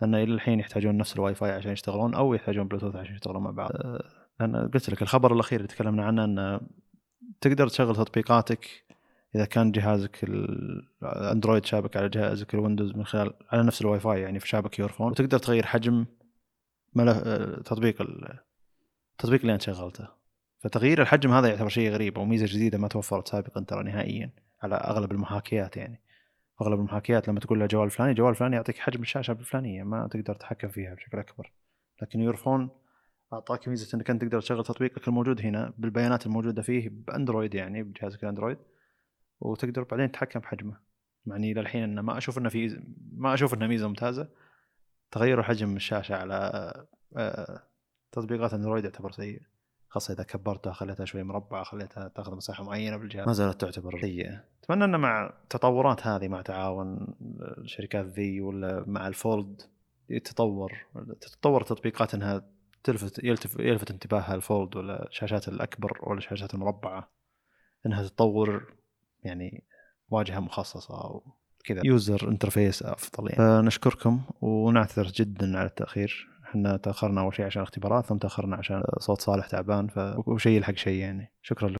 [SPEAKER 2] لأن إلى الحين يحتاجون نفس الواي فاي عشان يشتغلون أو يحتاجون بلوتوث عشان يشتغلون مع بعض. أه، لأن قلت لك الخبر الأخير اللي تكلمنا عنه إنه تقدر تشغل تطبيقاتك إذا كان جهازك الأندرويد شابك على جهازك الويندوز من خلال على نفس الواي فاي يعني في شابك يورفون وتقدر تغير حجم ملف أه، تطبيق ال- التطبيق اللي أنت شغلته. فتغيير الحجم هذا يعتبر شيء غريب وميزه جديدة ما توفرت سابقا ترى نهائيا على أغلب المحاكيات يعني. أغلب المحاكيات لما تقول له جوال فلاني جوال فلاني يعطيك حجم الشاشة الفلانية ما تقدر تتحكم فيها بشكل أكبر. لكن يورفون أعطاك ميزة إنك أنت تقدر تشغل تطبيقك الموجود هنا بالبيانات الموجودة فيه بأندرويد يعني بجهازك الأندرويد وتقدر بعدين تتحكم بحجمه. يعني للحين انه ما أشوف إنه في ما أشوف إنها ميزة ممتازة. تغير حجم الشاشة على آه، تطبيقات أندرويد يعتبر سيء. خاصة إذا كبرتها خليتها شوي مربعة خليتها تاخذ مساحه معينة بالجهاز ما زالت تعتبر سيئة. أتمنى إن مع التطورات هذه مع تعاون الشركات ذي ولا مع الفولد يتطور تتطور تطبيقات إنها تلفت يلتف يلفت انتباهها الفولد ولا الشاشات الأكبر ولا الشاشات المربعة إنها تطور يعني واجهة مخصصة أو كذا. user interface أفضل يعني. نشكركم ونعتذر جدا على التأخير. إحنا تأخرنا أول شيء عشان اختبارات ثم تأخرنا عشان صوت صالح تعبان ف... وشيء يلحق شيء يعني. شكرا لكم.